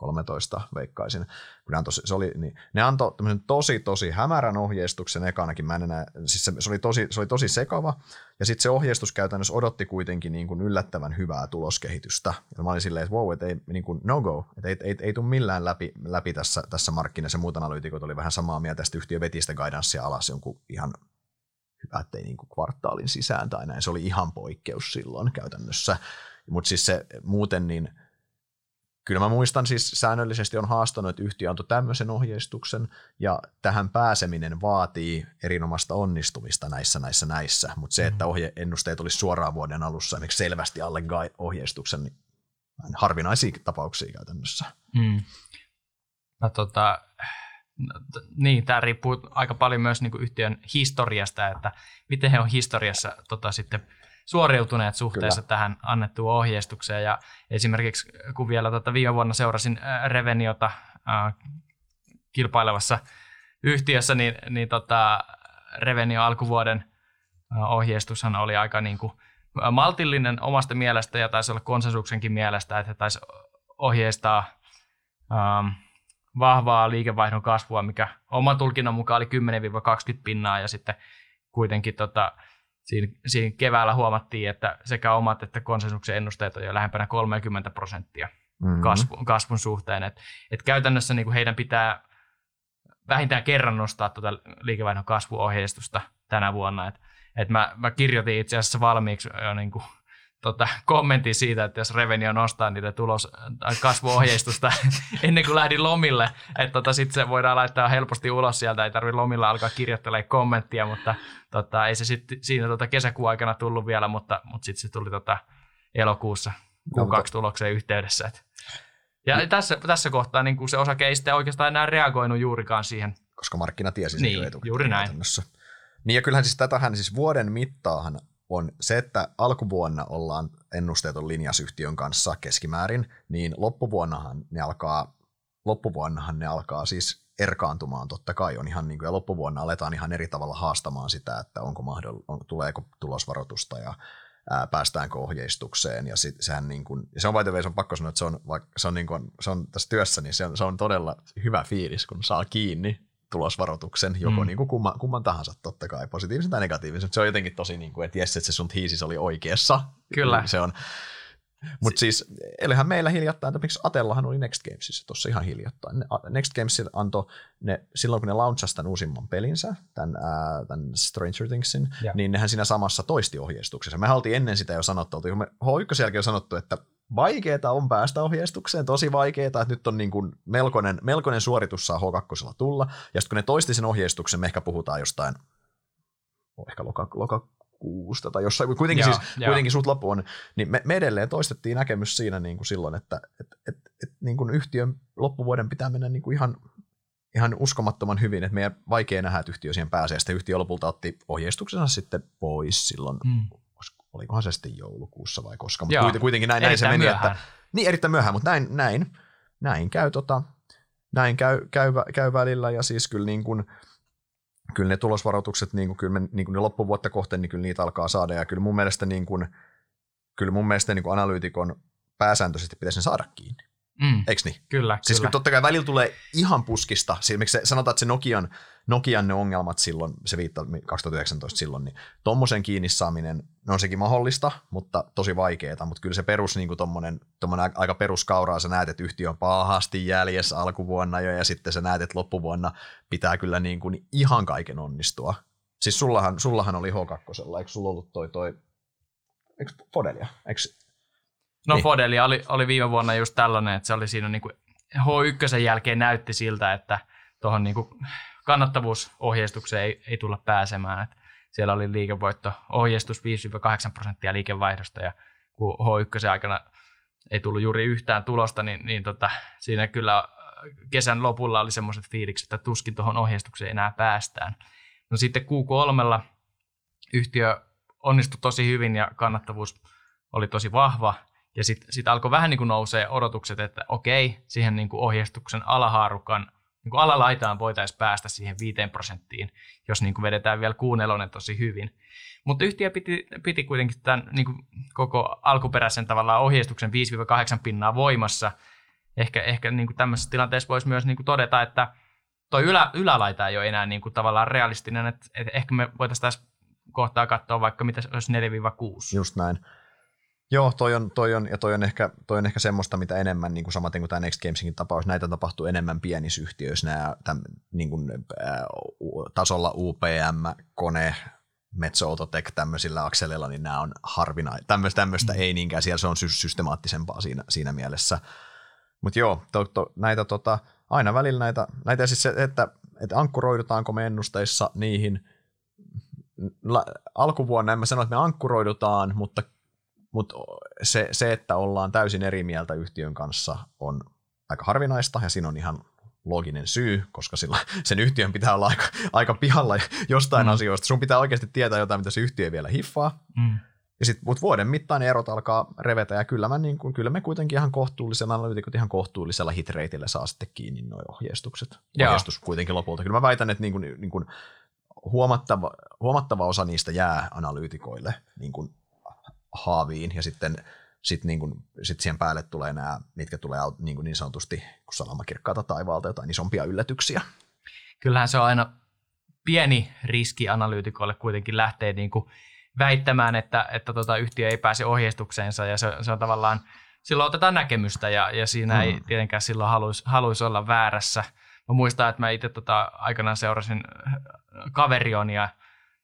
13 veikkaisin, kun ne antoi, se, oli, niin, ne antoi tosi tosi hämärän ohjeistuksen ekanakin, mä en enää, siis se, se, oli tosi, se oli tosi sekava, ja sitten se ohjeistus käytännössä odotti kuitenkin niin kuin yllättävän hyvää tuloskehitystä, ja mä olin silleen, että wow, että ei, niin kuin no go, että ei, ei, ei tule millään läpi, läpi tässä, tässä markkinassa, muut analyytikot oli vähän samaa mieltä, tästä yhtiö veti sitä guidancea alas jonkun ihan hyvä, ettei niin kuin kvartaalin sisään tai näin, se oli ihan poikkeus silloin käytännössä, mutta siis se muuten niin – kyllä mä muistan siis säännöllisesti on haastanut, että yhtiö antoi tämmöisen ohjeistuksen, ja tähän pääseminen vaatii erinomaista onnistumista näissä, näissä, näissä, mutta se, että mm. ohjeennusteet olisi suoraan vuoden alussa esimerkiksi selvästi alle ohjeistuksen, niin harvinaisia tapauksia käytännössä. Mm. No, tota, niin, tämä riippuu aika paljon myös niin kuin yhtiön historiasta, että miten he on historiassa tota, sitten – suoriutuneet suhteessa Kyllä. tähän annettuun ohjeistukseen. Ja esimerkiksi kun vielä tota viime vuonna seurasin äh, Reveniota äh, kilpailevassa yhtiössä, niin, niin tota, Revenio alkuvuoden äh, ohjeistushan oli aika niin kuin maltillinen omasta mielestä ja taisi olla konsensuksenkin mielestä, että taisi ohjeistaa ähm, vahvaa liikevaihdon kasvua, mikä oman tulkinnan mukaan oli 10-20 pinnaa ja sitten kuitenkin tota, siinä, siinä keväällä huomattiin, että sekä omat että konsensuksen ennusteet on jo lähempänä 30 prosenttia mm-hmm. kasvun, kasvun suhteen. Et, et käytännössä niin kuin heidän pitää vähintään kerran nostaa tuota liikevaihdon kasvuohjeistusta tänä vuonna. Et, et mä, mä kirjoitin itse asiassa valmiiksi jo niin kuin tota, kommentin siitä, että jos Revenio nostaa niitä tulos, kasvuohjeistusta ennen kuin lähdin lomille, että tota, sitten se voidaan laittaa helposti ulos sieltä, ei tarvitse lomilla alkaa kirjoittelemaan kommenttia, mutta tota, ei se sitten siinä tota, kesäkuun aikana tullut vielä, mutta, mutta sitten se tuli tota, elokuussa q kaksi tulokseen yhteydessä. Et. Ja no. tässä, tässä kohtaa niin se osake ei sitten oikeastaan enää reagoinut juurikaan siihen. Koska markkina tiesi sen niin, juuri näin. Niin ja kyllähän siis tätähän siis vuoden mittaahan on se, että alkuvuonna ollaan ennusteeton linjasyhtiön kanssa keskimäärin, niin loppuvuonnahan ne alkaa, loppuvuonnahan ne alkaa siis erkaantumaan totta kai. On ihan niin kuin, ja loppuvuonna aletaan ihan eri tavalla haastamaan sitä, että onko mahdoll, on, tuleeko tulosvaroitusta ja ää, päästäänkö ohjeistukseen. Ja sit, sehän niin kuin, ja se on vaitevei, se on pakko sanoa, että se on, vaikka se on, niin kuin, se on tässä työssä, niin se on, se on todella hyvä fiilis, kun saa kiinni tulosvaroituksen, joko mm. niin kuin kumman, kumman tahansa totta kai, positiivisen tai negatiivisen. Se on jotenkin tosi, niin kuin, että jes, että se sun hiisis oli oikeassa. Kyllä. Se on, mutta si- siis, elihän meillä hiljattain, että miksi Atellahan oli Next Gamesissa tuossa ihan hiljattain. Next Games antoi, ne, silloin kun ne launchasi tämän uusimman pelinsä, tämän, äh, tämän Stranger Thingsin, ja. niin nehän siinä samassa toisti ohjeistuksessa. Me oltiin ennen sitä jo sanottu, me H1 jälkeen on sanottu, että vaikeeta on päästä ohjeistukseen, tosi vaikeeta, että nyt on niin kuin melkoinen, melkoinen suoritus saa H2 tulla, ja sitten kun ne toisti sen ohjeistuksen, me ehkä puhutaan jostain, oh, ehkä loka, lokakuusta tai jossain, kuitenkin joo, siis, joo. kuitenkin suut loppu on, niin me, me edelleen toistettiin näkemys siinä niin kuin silloin, että et, et, et, niin kuin yhtiön loppuvuoden pitää mennä niin kuin ihan, ihan uskomattoman hyvin, että meidän vaikea nähdä, että yhtiö siihen pääsee, ja sitten yhtiö lopulta otti ohjeistuksensa sitten pois silloin mm olikohan se sitten joulukuussa vai koska, mutta Joo, kuitenkin näin, näin se meni, myöhään. että, niin erittäin myöhään, mutta näin, näin, näin käy, tota, näin käy, käy, käy välillä ja siis kyllä niin kuin, kyllä ne tulosvaroitukset, niin kuin, kyllä me, niin kuin ne loppuvuotta kohteen, niin kyllä niitä alkaa saada ja kyllä mun mielestä, niin kuin, kyllä mun mielestä niin kuin analyytikon pääsääntöisesti pitäisi ne saada kiinni. Mm. Eikö niin? Kyllä, Siis kyllä. kun totta kai välillä tulee ihan puskista, esimerkiksi se, sanotaan, että se Nokian, Nokian ne ongelmat silloin, se viittaa 2019 silloin, niin tuommoisen kiinni saaminen, no on sekin mahdollista, mutta tosi vaikeaa, mutta kyllä se perus, niin kuin tommonen, tommonen aika peruskauraa, sä näet, että yhtiö on pahasti jäljessä alkuvuonna jo, ja sitten sä näet, että loppuvuonna pitää kyllä niin kuin ihan kaiken onnistua. Siis sullahan, sullahan oli H2, eikö sulla ollut toi, toi eikö Fodelia, eikö No niin. Fodelia oli, oli viime vuonna just tällainen, että se oli siinä niin kuin H1 jälkeen näytti siltä, että tuohon niin kannattavuusohjeistukseen ei, ei tulla pääsemään. Että siellä oli liikevoitto ohjeistus 5-8 prosenttia liikevaihdosta ja kun H1 aikana ei tullut juuri yhtään tulosta, niin, niin tota, siinä kyllä kesän lopulla oli semmoiset fiilikset, että tuskin tuohon ohjeistukseen enää päästään. No sitten Q3 yhtiö onnistui tosi hyvin ja kannattavuus oli tosi vahva. Ja sitten sit alkoi vähän niin kuin nousee odotukset, että okei, siihen niin kuin ohjeistuksen alahaarukan niin kuin alalaitaan voitaisiin päästä siihen 5 prosenttiin, jos niin kuin vedetään vielä kuunelonen tosi hyvin. Mutta yhtiö piti, piti kuitenkin tämän niin kuin koko alkuperäisen tavallaan ohjeistuksen 5-8 pinnaa voimassa. Ehkä, ehkä niin kuin tämmöisessä tilanteessa voisi myös niin kuin todeta, että tuo ylä, ylälaita ei ole enää niin kuin tavallaan realistinen, että, että ehkä me voitaisiin tässä kohtaa katsoa vaikka mitä olisi 4-6. Just näin. Joo, toi on, toi on, ja toi on, ehkä, toi on ehkä semmoista, mitä enemmän, niin kuin samaten kuin tämä Next Gamesingin tapaus, näitä tapahtuu enemmän pienissä yhtiöissä, nämä täm, niin kuin, ää, tasolla UPM, Kone, Metso Autotech tämmöisillä akseleilla, niin nämä on harvinaisia. Tämmöistä, tämmöistä mm. ei niinkään, siellä se on systemaattisempaa siinä, siinä mielessä. Mutta joo, to, to, näitä tota, aina välillä näitä, näitä siis se, että, että ankkuroidutaanko me ennusteissa niihin, la, alkuvuonna en mä sano, että me ankkuroidutaan, mutta mutta se, se, että ollaan täysin eri mieltä yhtiön kanssa on aika harvinaista ja siinä on ihan looginen syy, koska sillä, sen yhtiön pitää olla aika, aika pihalla jostain mm. asioista. Sun pitää oikeasti tietää jotain, mitä se yhtiö vielä hiffaa. Mm. Ja sit, mutta vuoden mittaan erot alkaa revetä, ja kyllä, mä niin kuin, kyllä me kuitenkin ihan kohtuullisella, analytikot ihan kohtuullisella hitreitillä saa sitten kiinni nuo ohjeistukset. Jaa. Ohjeistus kuitenkin lopulta. Kyllä mä väitän, että niin kuin, niin kuin huomattava, huomattava osa niistä jää analyytikoille niin kuin haaviin ja sitten sit niin kuin, sit siihen päälle tulee nämä, mitkä tulee niin, kuin niin sanotusti kun salamakirkkaata taivaalta jotain isompia yllätyksiä. Kyllähän se on aina pieni riski analyytikoille kuitenkin lähtee niin kuin väittämään, että, että tota yhtiö ei pääse ohjeistukseensa ja se, se on tavallaan, silloin otetaan näkemystä ja, ja siinä hmm. ei tietenkään silloin haluaisi haluais olla väärässä. Mä muistan, että mä itse tota, aikanaan seurasin Kaverionia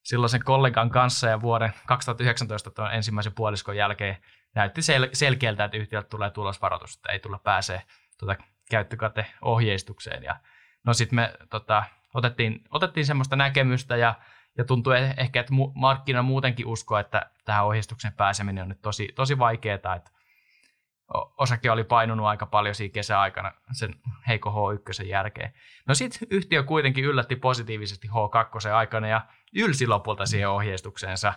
silloin sen kollegan kanssa ja vuoden 2019 tuon ensimmäisen puoliskon jälkeen näytti sel- selkeältä, että yhtiöltä tulee tulosvaroitus, että ei tulla pääsee tuota käyttökateohjeistukseen. Ja no sitten me tota, otettiin, otettiin semmoista näkemystä ja, ja tuntuu e-, ehkä, että mu- markkina muutenkin uskoo, että tähän ohjeistuksen pääseminen on nyt tosi, tosi vaikeaa, että osake oli painunut aika paljon siinä kesäaikana sen heikko H1 jälkeen. No sitten yhtiö kuitenkin yllätti positiivisesti H2 aikana ja ylsi lopulta siihen ohjeistukseensa.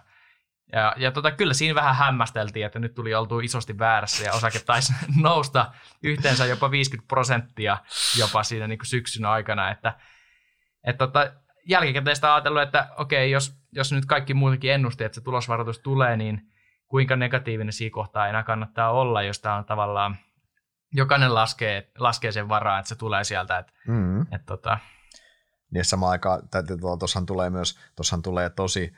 Ja, ja tota, kyllä siinä vähän hämmästeltiin, että nyt tuli oltu isosti väärässä ja osake taisi nousta yhteensä jopa 50 prosenttia jopa siinä niin kuin syksyn aikana. Että, et tota, jälkikäteen sitä ajatellut, että okei, jos, jos nyt kaikki muutenkin ennusti, että se tulosvaroitus tulee, niin kuinka negatiivinen siinä kohtaa enää kannattaa olla, jos tämä on tavallaan, jokainen laskee, laskee sen varaa, että se tulee sieltä. Että, mm. että, tota, niin samaan aikaan, tuossahan tulee myös, tuossahan tulee tosi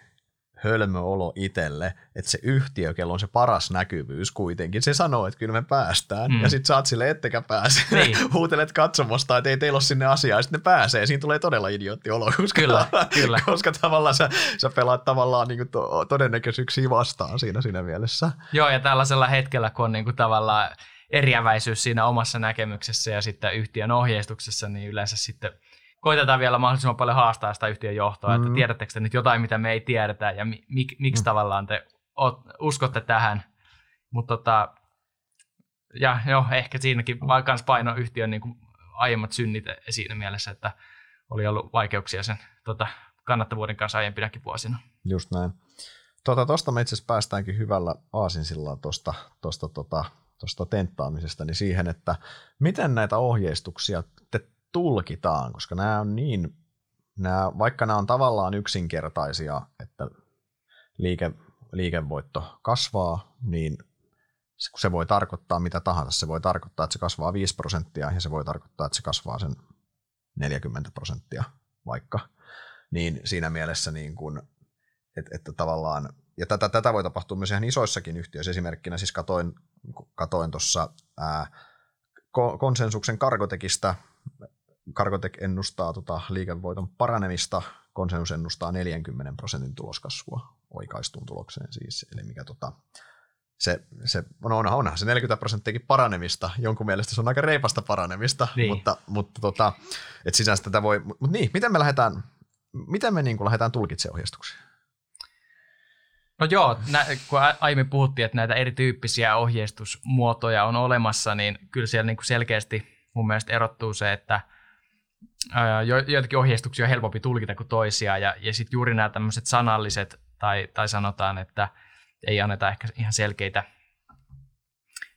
hölmö olo itselle, että se yhtiö, kello on se paras näkyvyys kuitenkin, se sanoo, että kyllä me päästään, mm. ja sitten saat sille ettekä pääse, niin. huutelet katsomosta, että ei teillä ole sinne asiaa, ja sitten ne pääsee, siinä tulee todella idiootti olo, koska, kyllä, kyllä. koska tavallaan sä, sä pelaat tavallaan niin to, todennäköisyyksiä vastaan siinä siinä mielessä. Joo, ja tällaisella hetkellä, kun on niin kuin tavallaan eriäväisyys siinä omassa näkemyksessä ja sitten yhtiön ohjeistuksessa, niin yleensä sitten – koitetaan vielä mahdollisimman paljon haastaa sitä yhtiön johtoa, mm. että tiedättekö te nyt jotain, mitä me ei tiedetä ja mi- mik- miksi mm. tavallaan te oot, uskotte tähän. Mutta tota, ja joo, ehkä siinäkin myös paino yhtiön niin kuin aiemmat synnit siinä mielessä, että oli ollut vaikeuksia sen tota, kannattavuuden kanssa aiempinakin vuosina. Just näin. Tuosta tota, me itse asiassa päästäänkin hyvällä aasinsilla tuosta tosta, tota, tosta tenttaamisesta niin siihen, että miten näitä ohjeistuksia tulkitaan, koska nämä on niin, nämä, vaikka nämä on tavallaan yksinkertaisia, että liike, liikevoitto kasvaa, niin se voi tarkoittaa mitä tahansa. Se voi tarkoittaa, että se kasvaa 5 prosenttia ja se voi tarkoittaa, että se kasvaa sen 40 prosenttia vaikka. Niin siinä mielessä, niin kuin, että, että tavallaan, ja tätä, tätä voi tapahtua myös ihan isoissakin yhtiöissä. Esimerkkinä siis katoin, katoin tuossa konsensuksen karkotekista. Karkotek ennustaa tota liikevoiton paranemista, konsensus ennustaa 40 prosentin tuloskasvua oikaistuun tulokseen siis, eli mikä tota, se, se no onhan, onhan se 40 prosenttiakin paranemista, jonkun mielestä se on aika reipasta paranemista, niin. mutta, mutta tota, et sinänsä tätä voi, mutta niin, miten me lähdetään, miten me niin kuin lähdetään tulkitsemaan ohjeistuksia? No joo, nä, kun aiemmin puhuttiin, että näitä erityyppisiä ohjeistusmuotoja on olemassa, niin kyllä siellä niin kuin selkeästi mun mielestä erottuu se, että jo, joitakin ohjeistuksia on helpompi tulkita kuin toisia, ja, ja sitten juuri nämä tämmöiset sanalliset, tai, tai sanotaan, että – ei anneta ehkä ihan selkeitä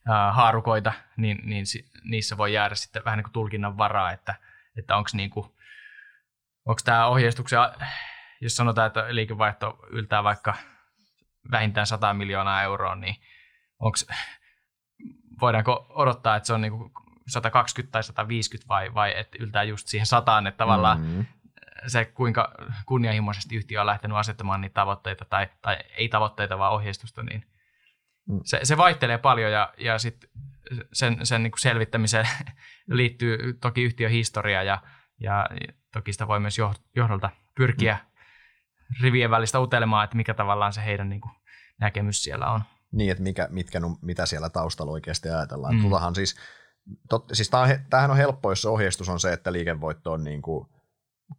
ää, haarukoita, niin, niin si, niissä voi jäädä sitten vähän niin kuin tulkinnan varaa, että, että onko niin kuin, onko tämä ohjeistuksen, jos sanotaan, että liikevaihto yltää vaikka vähintään 100 miljoonaa euroa, niin onko, voidaanko odottaa, että se on niin kuin 120 tai 150 vai, vai että yltää just siihen sataan, että tavallaan mm-hmm se, kuinka kunnianhimoisesti yhtiö on lähtenyt asettamaan niitä tavoitteita, tai, tai ei tavoitteita, vaan ohjeistusta, niin mm. se, se vaihtelee paljon, ja, ja sit sen, sen niin kuin selvittämiseen liittyy toki yhtiön historia, ja, ja toki sitä voi myös johdolta pyrkiä mm. rivien välistä utelemaan, että mikä tavallaan se heidän niin kuin, näkemys siellä on. Niin, että mikä, mitkä, mitä siellä taustalla oikeasti ajatellaan. Mm. Tullahan siis, tot, siis tämähän on helppo, jos ohjeistus on se, että liikevoitto on niin kuin 35-40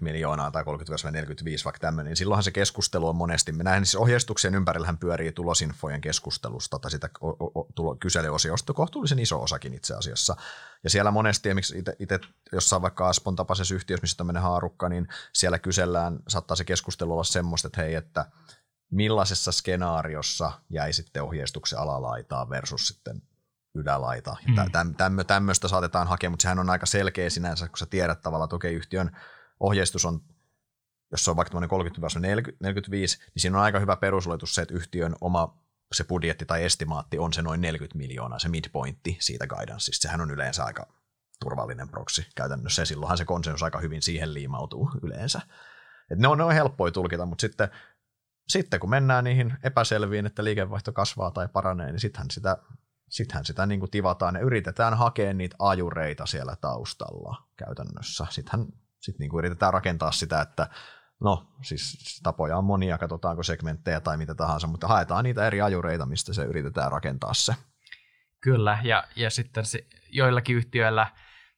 miljoonaa tai 30-45 vaikka tämmöinen, niin silloinhan se keskustelu on monesti, me näen siis ohjeistuksen ympärillähän pyörii tulosinfojen keskustelusta tai sitä kyselyosiosta kohtuullisen iso osakin itse asiassa. Ja siellä monesti, miksi itse jossain vaikka Aspon tapaisessa yhtiössä, missä tämmöinen haarukka, niin siellä kysellään, saattaa se keskustelu olla semmoista, että hei, että millaisessa skenaariossa jäi sitten ohjeistuksen alalaitaa versus sitten ylälaita. Mm. Täm, tämmöistä saatetaan hakea, mutta sehän on aika selkeä sinänsä, kun sä tiedät tavallaan, että okei, yhtiön ohjeistus on, jos se on vaikka 30-45, niin siinä on aika hyvä perusoletus se, että yhtiön oma se budjetti tai estimaatti on se noin 40 miljoonaa, se midpointti siitä guidanceista. Sehän on yleensä aika turvallinen proksi käytännössä, ja silloinhan se konsensus aika hyvin siihen liimautuu yleensä. Et ne, on, ne on helppoja tulkita, mutta sitten, sitten kun mennään niihin epäselviin, että liikevaihto kasvaa tai paranee, niin sittenhän sitä sittenhän sitä niin kuin tivataan ja yritetään hakea niitä ajureita siellä taustalla käytännössä. Sittenhän sit niin kuin yritetään rakentaa sitä, että no siis tapoja on monia, katsotaanko segmenttejä tai mitä tahansa, mutta haetaan niitä eri ajureita, mistä se yritetään rakentaa se. Kyllä, ja, ja sitten se, joillakin yhtiöillä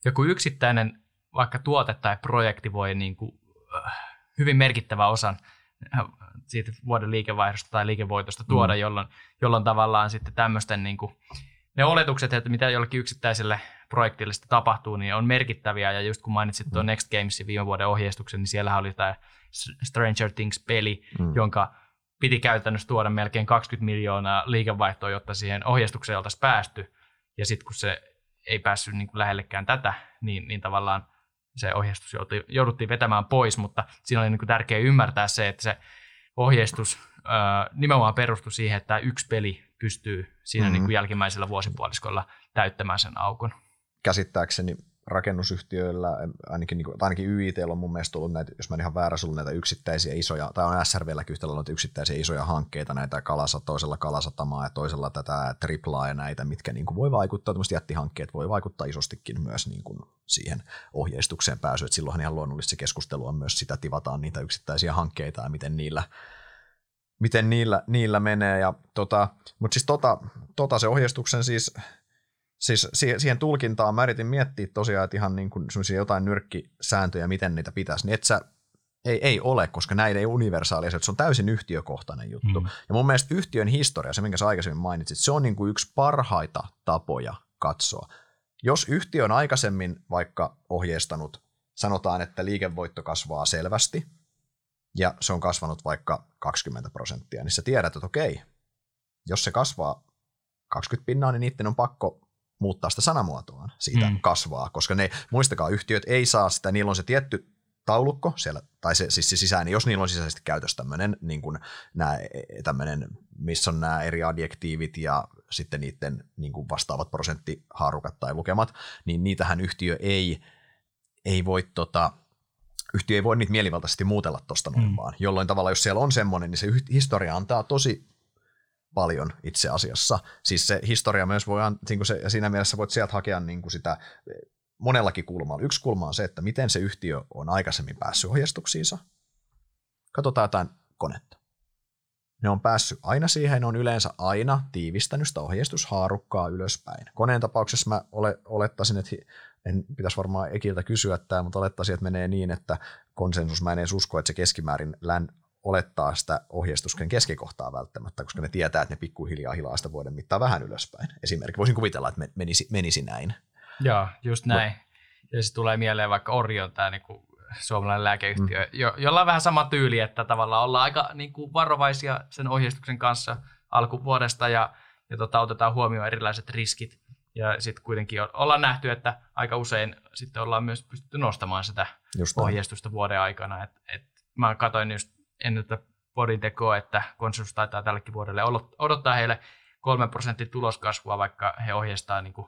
joku yksittäinen vaikka tuote tai projekti voi niin kuin, äh, hyvin merkittävä osan siitä vuoden liikevaihdosta tai liikevoitosta tuoda, mm. jolloin, jolloin tavallaan sitten tämmöisten niin kuin, ne oletukset, että mitä jollekin yksittäiselle projektille tapahtuu, niin on merkittäviä. Ja just kun mainitsit tuon mm. Next Gamesin viime vuoden ohjeistuksen, niin siellä oli tämä Stranger Things-peli, mm. jonka piti käytännössä tuoda melkein 20 miljoonaa liikevaihtoa, jotta siihen ohjeistukseen oltaisiin päästy. Ja sitten kun se ei päässyt niin kuin lähellekään tätä, niin, niin tavallaan se ohjeistus jouduttiin vetämään pois, mutta siinä oli niin kuin tärkeää ymmärtää se, että se ohjeistus äh, nimenomaan perustui siihen, että yksi peli pystyy siinä mm-hmm. niin kuin jälkimmäisellä vuosipuoliskolla täyttämään sen aukon. Käsittääkseni rakennusyhtiöillä, ainakin, niin kuin, tai ainakin YIT on mun mielestä ollut näitä, jos mä en ihan väärä, ollut näitä yksittäisiä isoja, tai on SRVlläkin yhtä lailla yksittäisiä isoja hankkeita, näitä kalasa, toisella kalasatamaa ja toisella tätä triplaa ja näitä, mitkä niin kuin voi vaikuttaa, tämmöiset jättihankkeet voi vaikuttaa isostikin myös niin kuin siihen ohjeistukseen pääsyyn, että silloinhan ihan luonnollisesti se keskustelu on myös sitä, tivataan niitä yksittäisiä hankkeita ja miten niillä miten niillä, niillä menee. Ja tota, mutta siis tota, tota se ohjeistuksen siis, siis siihen tulkintaan mä yritin miettiä tosiaan, että ihan niin kuin jotain nyrkkisääntöjä, miten niitä pitäisi, niin et sä, ei, ei ole, koska näin ei universaalia, se on täysin yhtiökohtainen juttu. Mm. Ja mun mielestä yhtiön historia, se minkä sä aikaisemmin mainitsit, se on niin kuin yksi parhaita tapoja katsoa. Jos yhtiö on aikaisemmin vaikka ohjeistanut, sanotaan, että liikevoitto kasvaa selvästi, ja se on kasvanut vaikka 20 prosenttia, niin sä tiedät, että okei, jos se kasvaa 20 pinnaa, niin niiden on pakko muuttaa sitä sanamuotoa siitä mm. kasvaa, koska ne, muistakaa, yhtiöt ei saa sitä, niillä on se tietty taulukko siellä, tai se, siis se sisäinen, jos niillä on sisäisesti käytössä tämmöinen, niin kuin nämä, tämmöinen, missä on nämä eri adjektiivit ja sitten niiden niin kuin vastaavat prosenttihaarukat tai lukemat, niin niitähän yhtiö ei, ei voi tota, yhtiö ei voi niitä mielivaltaisesti muutella tuosta noin mm. vaan, jolloin tavallaan jos siellä on semmoinen, niin se historia antaa tosi paljon itse asiassa. Siis se historia myös voi, niin se, ja siinä mielessä voit sieltä hakea niin kuin sitä monellakin kulmalla. Yksi kulma on se, että miten se yhtiö on aikaisemmin päässyt ohjeistuksiinsa. Katsotaan jotain konetta. Ne on päässyt aina siihen, ne on yleensä aina tiivistänyt sitä ohjeistushaarukkaa ylöspäin. Koneen tapauksessa mä ole, olettaisin, että en pitäisi varmaan Ekiltä kysyä tämä, mutta olettaisin, että menee niin, että konsensus, mä en edes usko, että se keskimäärin län, olettaa sitä ohjeistuksen keskikohtaa välttämättä, koska ne tietää, että ne pikkuhiljaa hilaa sitä vuoden mittaan vähän ylöspäin. Esimerkiksi voisin kuvitella, että menisi, menisi näin. Joo, just näin. Ja se tulee mieleen vaikka Orion, tämä niin kuin suomalainen lääkeyhtiö, mm. jo, jolla on vähän sama tyyli, että tavallaan ollaan aika niin kuin varovaisia sen ohjeistuksen kanssa alkuvuodesta ja, ja tota, otetaan huomioon erilaiset riskit. Ja sitten kuitenkin ollaan nähty, että aika usein sitten ollaan myös pystytty nostamaan sitä just ohjeistusta vuoden aikana. Et, et mä katsoin just ennen tätä podin tekoa, että konsensus taitaa tällekin vuodelle odottaa heille 3 prosentin tuloskasvua, vaikka he ohjeistaa, niin kuin,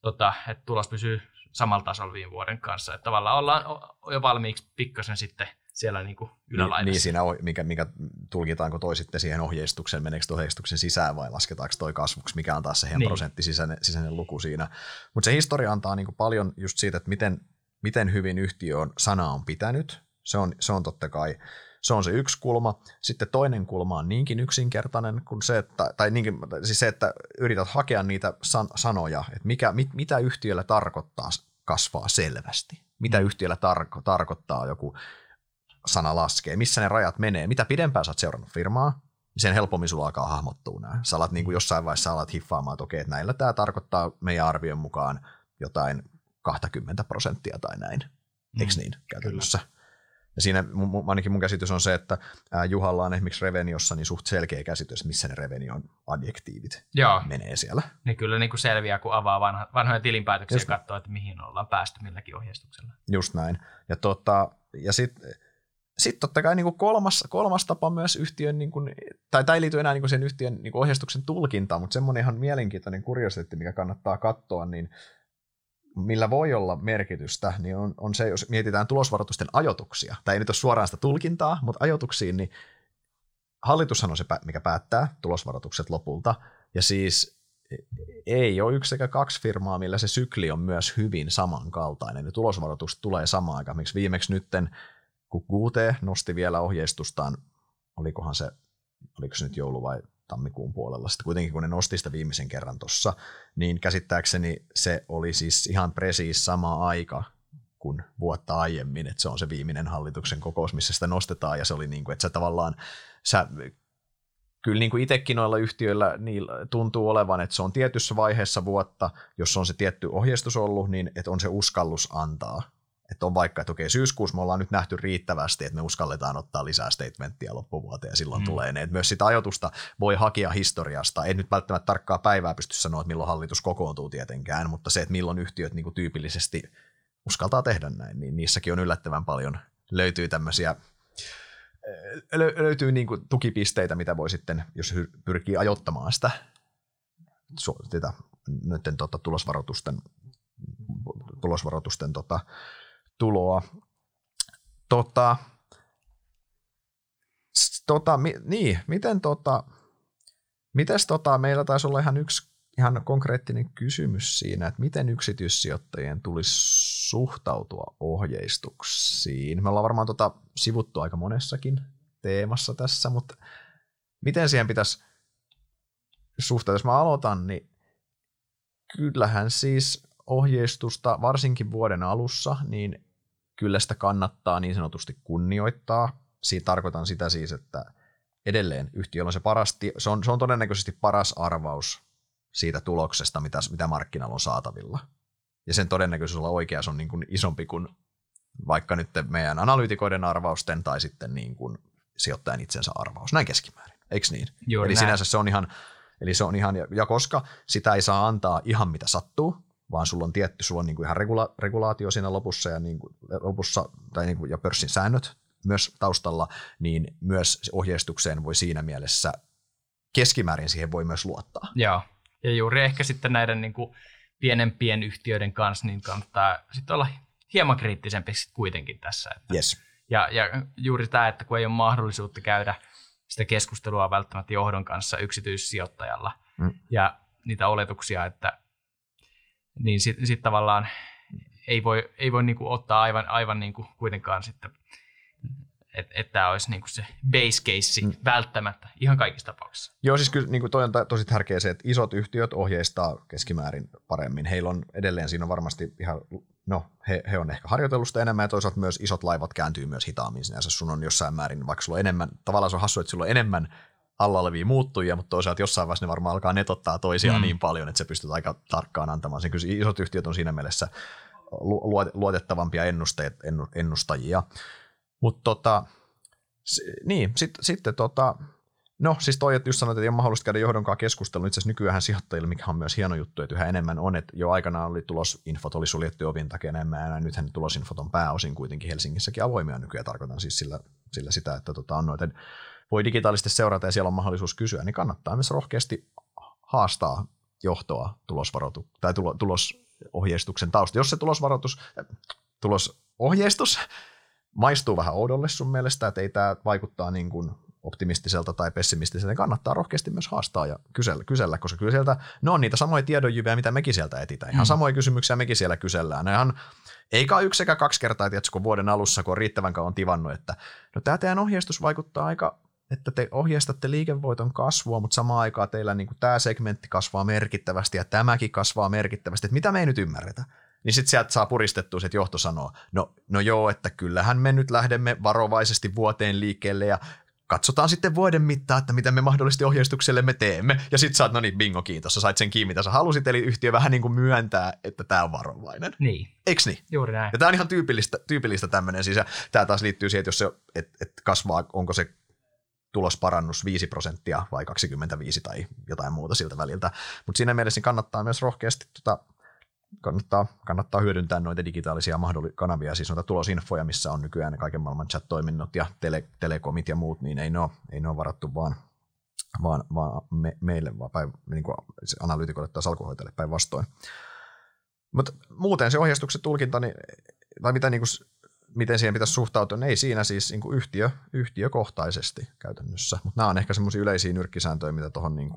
tota, että tulos pysyy samalla tasolla viime vuoden kanssa. Että tavallaan ollaan jo valmiiksi pikkasen sitten siellä niin kuin ylälaidassa. Niin, siinä, mikä, mikä tulkitaanko toi sitten siihen ohjeistukseen, meneekö toi ohjeistuksen sisään vai lasketaanko toi kasvuksi, mikä on taas se niin. prosentti sisäinen, sisäinen luku siinä. Mutta se historia antaa niin kuin paljon just siitä, että miten, miten hyvin yhtiö on, sana on pitänyt. Se on, se on totta kai se on se yksi kulma. Sitten toinen kulma on niinkin yksinkertainen kuin se, että, tai niinkin, siis se, että yrität hakea niitä san, sanoja, että mikä, mit, mitä yhtiöllä tarkoittaa kasvaa selvästi. Mitä mm. yhtiöllä tarko, tarkoittaa joku sana laskee, missä ne rajat menee. Mitä pidempään sä oot seurannut firmaa, niin sen helpommin sulla alkaa hahmottua nämä. Sä alat niin kuin jossain vaiheessa alat hiffaamaan, että okei, että näillä tämä tarkoittaa meidän arvion mukaan jotain 20 prosenttia tai näin. Eikö mm, niin käytännössä? Kyllä. Ja siinä ainakin mun käsitys on se, että Juhalla on esimerkiksi Reveniossa niin suht selkeä käsitys, missä ne Revenion adjektiivit Joo. menee siellä. Niin kyllä niin kuin selviää, kun avaa vanha, vanhoja tilinpäätöksiä Just ja katsoo, että mihin ollaan päästy milläkin ohjeistuksella. Just näin. Ja, tota, ja sitten sitten totta kai niin kuin kolmas, kolmas tapa myös yhtiön, niin kuin, tai tämä ei liity enää niin kuin sen yhtiön niin kuin ohjeistuksen tulkintaan, mutta semmoinen ihan mielenkiintoinen kuriositeetti, mikä kannattaa katsoa, niin millä voi olla merkitystä, niin on, on se, jos mietitään tulosvaroitusten ajotuksia, tai ei nyt ole suoraan sitä tulkintaa, mutta ajotuksiin, niin hallitushan on se, mikä päättää tulosvaroitukset lopulta, ja siis ei ole yksi sekä kaksi firmaa, millä se sykli on myös hyvin samankaltainen, ja tulosvaroitus tulee samaan aikaan. Miksi viimeksi nytten, kun QT nosti vielä ohjeistustaan, olikohan se, oliko se nyt joulu vai tammikuun puolella. Sitten kuitenkin kun ne nosti sitä viimeisen kerran tuossa, niin käsittääkseni se oli siis ihan presiis sama aika kuin vuotta aiemmin, että se on se viimeinen hallituksen kokous, missä sitä nostetaan, ja se oli niin kuin, että sä tavallaan, sä kyllä niin kuin itsekin noilla yhtiöillä niin tuntuu olevan, että se on tietyssä vaiheessa vuotta, jos on se tietty ohjeistus ollut, niin että on se uskallus antaa että on vaikka, että okei, syyskuussa me ollaan nyt nähty riittävästi, että me uskalletaan ottaa lisää statementtia loppuvuoteen ja silloin mm. tulee ne. Että myös sitä ajoitusta voi hakea historiasta. En nyt välttämättä tarkkaa päivää pysty sanoa, että milloin hallitus kokoontuu tietenkään, mutta se, että milloin yhtiöt niin kuin tyypillisesti uskaltaa tehdä näin, niin niissäkin on yllättävän paljon. Löytyy tämmöisiä lö- löytyy niin kuin tukipisteitä, mitä voi sitten, jos pyrkii ajottamaan sitä, sitä tota, tulosvaroitusten, tulosvaroitusten tota, tuloa. Tota, tota, mi, niin, miten tota, mites tota, meillä taisi olla ihan yksi ihan konkreettinen kysymys siinä, että miten yksityissijoittajien tulisi suhtautua ohjeistuksiin. Me ollaan varmaan tota sivuttu aika monessakin teemassa tässä, mutta miten siihen pitäisi suhtautua? Jos mä aloitan, niin kyllähän siis ohjeistusta, varsinkin vuoden alussa, niin kyllä sitä kannattaa niin sanotusti kunnioittaa. Siitä tarkoitan sitä siis, että edelleen yhtiöllä on se, paras, se, on, se on todennäköisesti paras arvaus siitä tuloksesta, mitä, mitä markkinalla on saatavilla. Ja sen todennäköisyys olla oikea on niin kuin isompi kuin vaikka nyt meidän analyytikoiden arvausten tai sitten niin kuin sijoittajan itsensä arvaus. Näin keskimäärin, eikö niin? Juuri Eli näin. sinänsä se on ihan, eli se on ihan, ja koska sitä ei saa antaa ihan mitä sattuu, vaan sulla on tietty, sulla on niin kuin ihan regula- regulaatio siinä lopussa ja, niin kuin, lopussa, tai niin kuin, ja pörssin säännöt myös taustalla, niin myös ohjeistukseen voi siinä mielessä keskimäärin siihen voi myös luottaa. Joo, ja juuri ehkä sitten näiden niin kuin pienempien yhtiöiden kanssa, niin kannattaa sitten olla hieman kriittisempi kuitenkin tässä. Että yes. ja, ja juuri tämä, että kun ei ole mahdollisuutta käydä sitä keskustelua välttämättä johdon kanssa yksityissijoittajalla mm. ja niitä oletuksia, että niin sitten sit tavallaan ei voi, ei voi niinku ottaa aivan, aivan niinku kuitenkaan sitten että et tämä olisi niinku se base case mm. välttämättä ihan kaikissa tapauksissa. Joo, siis kyllä niin toi on tosi tärkeää se, että isot yhtiöt ohjeistaa keskimäärin paremmin. Heillä on edelleen, siinä on varmasti ihan, no he, he on ehkä harjoitellusta enemmän ja toisaalta myös isot laivat kääntyy myös hitaammin sinänsä. Sun on jossain määrin, vaikka sulla on enemmän, tavallaan se on hassu, että sulla on enemmän alla olevia muuttujia, mutta toisaalta jossain vaiheessa ne varmaan alkaa netottaa toisiaan mm. niin paljon, että se pystyt aika tarkkaan antamaan sen. Kyllä isot yhtiöt on siinä mielessä luotettavampia ennustajia. Mutta tota, niin, sitten sit, tota, no siis toi, että just sanoit, että ei ole mahdollista käydä johdonkaan keskustelua, itse asiassa nykyään sijoittajille, mikä on myös hieno juttu, että yhä enemmän on, että jo aikanaan oli tulosinfot, oli suljettu ovin takia enemmän, ja nythän tulosinfot on pääosin kuitenkin Helsingissäkin avoimia nykyään, tarkoitan siis sillä, sillä sitä, että tota, on noiden, voi digitaalisesti seurata ja siellä on mahdollisuus kysyä, niin kannattaa myös rohkeasti haastaa johtoa tulosvaroitu, tai tulo, tulosohjeistuksen tausta. Jos se tulosvaroitus, tulosohjeistus maistuu vähän oudolle sun mielestä, että ei tämä vaikuttaa niin kuin optimistiselta tai pessimistiseltä, niin kannattaa rohkeasti myös haastaa ja kysellä, kysellä koska kyllä sieltä, ne on niitä samoja tiedonjyviä, mitä mekin sieltä etitään. Ihan mm. samoja kysymyksiä mekin siellä kysellään. Ne ihan, eikä yksi sekä kaksi kertaa, tiedätkö, kun vuoden alussa, kun on riittävän kauan tivannut, että no tämä teidän ohjeistus vaikuttaa aika että te ohjeistatte liikevoiton kasvua, mutta samaan aikaan teillä niin kuin tämä segmentti kasvaa merkittävästi ja tämäkin kasvaa merkittävästi, että mitä me ei nyt ymmärretä. Niin sitten sieltä saa puristettua, että johto sanoo, no, no joo, että kyllähän me nyt lähdemme varovaisesti vuoteen liikkeelle ja katsotaan sitten vuoden mittaan, että mitä me mahdollisesti ohjeistukselle me teemme. Ja sitten saat, no niin, bingo, kiitos, sä sait sen kiinni, mitä sä halusit, eli yhtiö vähän niin kuin myöntää, että tämä on varovainen. Niin. Eiks niin? Juuri näin. Ja tämä on ihan tyypillistä, tyypillistä tämmöinen, siis tämä taas liittyy siihen, että jos se et, et kasvaa, onko se tulosparannus 5 prosenttia vai 25 tai jotain muuta siltä väliltä. Mutta siinä mielessä kannattaa myös rohkeasti tota, kannattaa, kannattaa hyödyntää noita digitaalisia kanavia, siis noita tulosinfoja, missä on nykyään kaiken maailman chat-toiminnot ja tele, telekomit ja muut, niin ei ne ole, ei ne ole varattu vaan, vaan, vaan me, meille, vaan päin, niin kuin analyytikolle tai salkuhoitajille päinvastoin. Mutta muuten se ohjeistuksen tulkinta, niin, tai mitä niin kuin, miten siihen pitäisi suhtautua, niin ei siinä siis niin kuin yhtiö, yhtiökohtaisesti käytännössä. Mutta nämä on ehkä semmoisia yleisiä nyrkkisääntöjä, mitä tuohon niin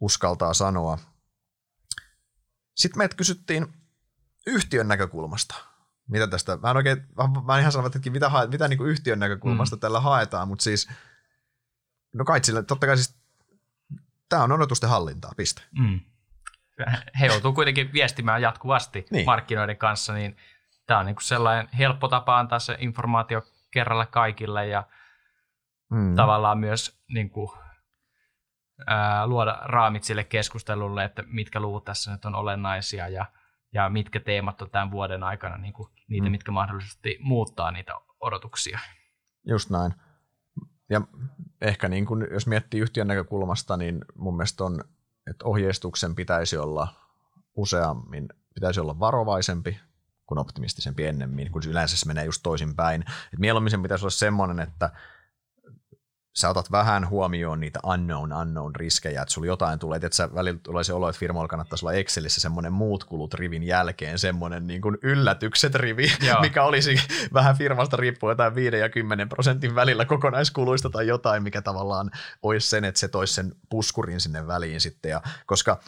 uskaltaa sanoa. Sitten meitä kysyttiin yhtiön näkökulmasta. Mitä tästä? Mä en oikein, mä en ihan sanonut, että mitä, hae, mitä niin kuin yhtiön näkökulmasta mm. tällä haetaan, mutta siis, no kai sillä, totta kai siis, tämä on odotusten hallintaa, piste. Mm. He joutuu kuitenkin viestimään jatkuvasti niin. markkinoiden kanssa, niin tämä on niin kuin sellainen helppo tapa antaa se informaatio kerralla kaikille ja mm. tavallaan myös niin kuin, ää, luoda raamit sille keskustelulle, että mitkä luvut tässä nyt on olennaisia ja, ja mitkä teemat on tämän vuoden aikana niin kuin niitä, mm. mitkä mahdollisesti muuttaa niitä odotuksia. Just näin. Ja ehkä niin kuin, jos miettii yhtiön näkökulmasta, niin mun mielestä on, että ohjeistuksen pitäisi olla useammin, pitäisi olla varovaisempi kuin optimistisempi ennemmin, kun yleensä se menee just toisinpäin. Et mieluummin sen pitäisi olla semmoinen, että sä otat vähän huomioon niitä unknown, unknown riskejä, että sulla jotain tulee, että sä välillä tulee se olo, että firmoilla kannattaisi olla Excelissä semmoinen muut kulut rivin jälkeen, semmoinen niin kuin yllätykset rivi, Joo. mikä olisi vähän firmasta riippuen jotain 5 ja 10 prosentin välillä kokonaiskuluista tai jotain, mikä tavallaan olisi sen, että se toisi sen puskurin sinne väliin sitten, ja koska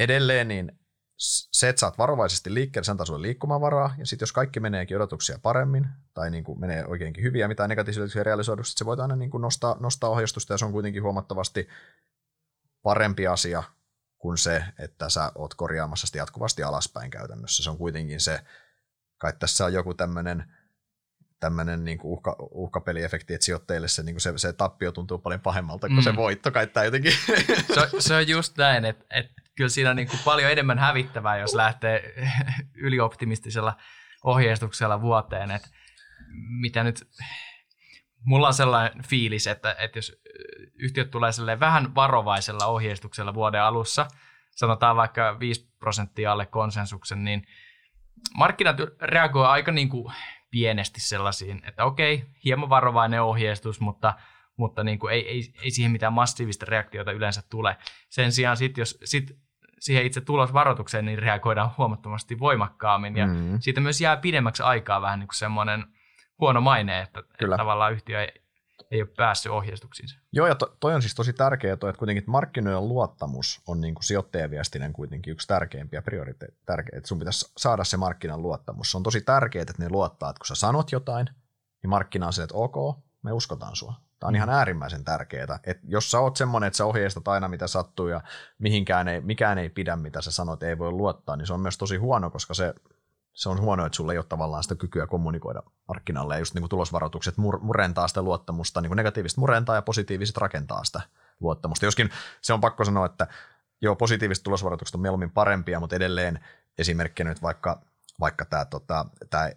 edelleen niin se, että saat varovaisesti liikkeelle, sen tasolla liikkumavaraa, ja sitten jos kaikki meneekin odotuksia paremmin, tai niin kuin menee oikeinkin hyviä, mitä negatiivisia realisoidu, se voit aina niin kuin nostaa, nostaa ohjeistusta, ja se on kuitenkin huomattavasti parempi asia kuin se, että sä oot korjaamassa sitä jatkuvasti alaspäin käytännössä. Se on kuitenkin se, kai tässä on joku tämmöinen tämmöinen niin kuin uhka, uhkapeliefekti, että sijoittajille se, niin kuin se, se tappio tuntuu paljon pahemmalta kuin mm. se voitto, kai tämä jotenkin. Se, se on just näin, että, että kyllä siinä on niin kuin paljon enemmän hävittävää, jos lähtee ylioptimistisella ohjeistuksella vuoteen, että mitä nyt, mulla on sellainen fiilis, että, että jos yhtiöt tulee vähän varovaisella ohjeistuksella vuoden alussa, sanotaan vaikka 5 prosenttia alle konsensuksen, niin markkinat reagoivat aika niin kuin pienesti sellaisiin, että okei, hieman varovainen ohjeistus, mutta, mutta niin kuin ei, ei, ei siihen mitään massiivista reaktiota yleensä tule. Sen sijaan sit, jos sit siihen itse tulosvaroitukseen niin reagoidaan huomattavasti voimakkaammin ja mm. siitä myös jää pidemmäksi aikaa vähän niin kuin semmoinen huono maine, että, että tavallaan yhtiö ei, ei ole päässyt ohjeistuksiinsa. Joo, ja to, toi on siis tosi tärkeää, toi, että kuitenkin markkinoiden luottamus on niin kuin sijoittajaviestinen kuitenkin yksi tärkeimpiä prioriteetteja, että sun pitäisi saada se markkinan luottamus. Se on tosi tärkeää, että ne luottaa, että kun sä sanot jotain, niin markkina on se, että ok, me uskotaan sua. Tämä on mm. ihan äärimmäisen tärkeää. Että jos sä oot semmoinen, että sä ohjeistat aina mitä sattuu ja mihinkään ei, mikään ei pidä, mitä sä sanot, ei voi luottaa, niin se on myös tosi huono, koska se se on huono, että sulla ei ole tavallaan sitä kykyä kommunikoida markkinalle ja just niin kuin tulosvaroitukset murentaa sitä luottamusta, niin kuin negatiivista murentaa ja positiiviset rakentaa sitä luottamusta. Joskin se on pakko sanoa, että joo, positiiviset tulosvaroitukset on mieluummin parempia, mutta edelleen esimerkkinä nyt vaikka, vaikka tämä, tota, tämä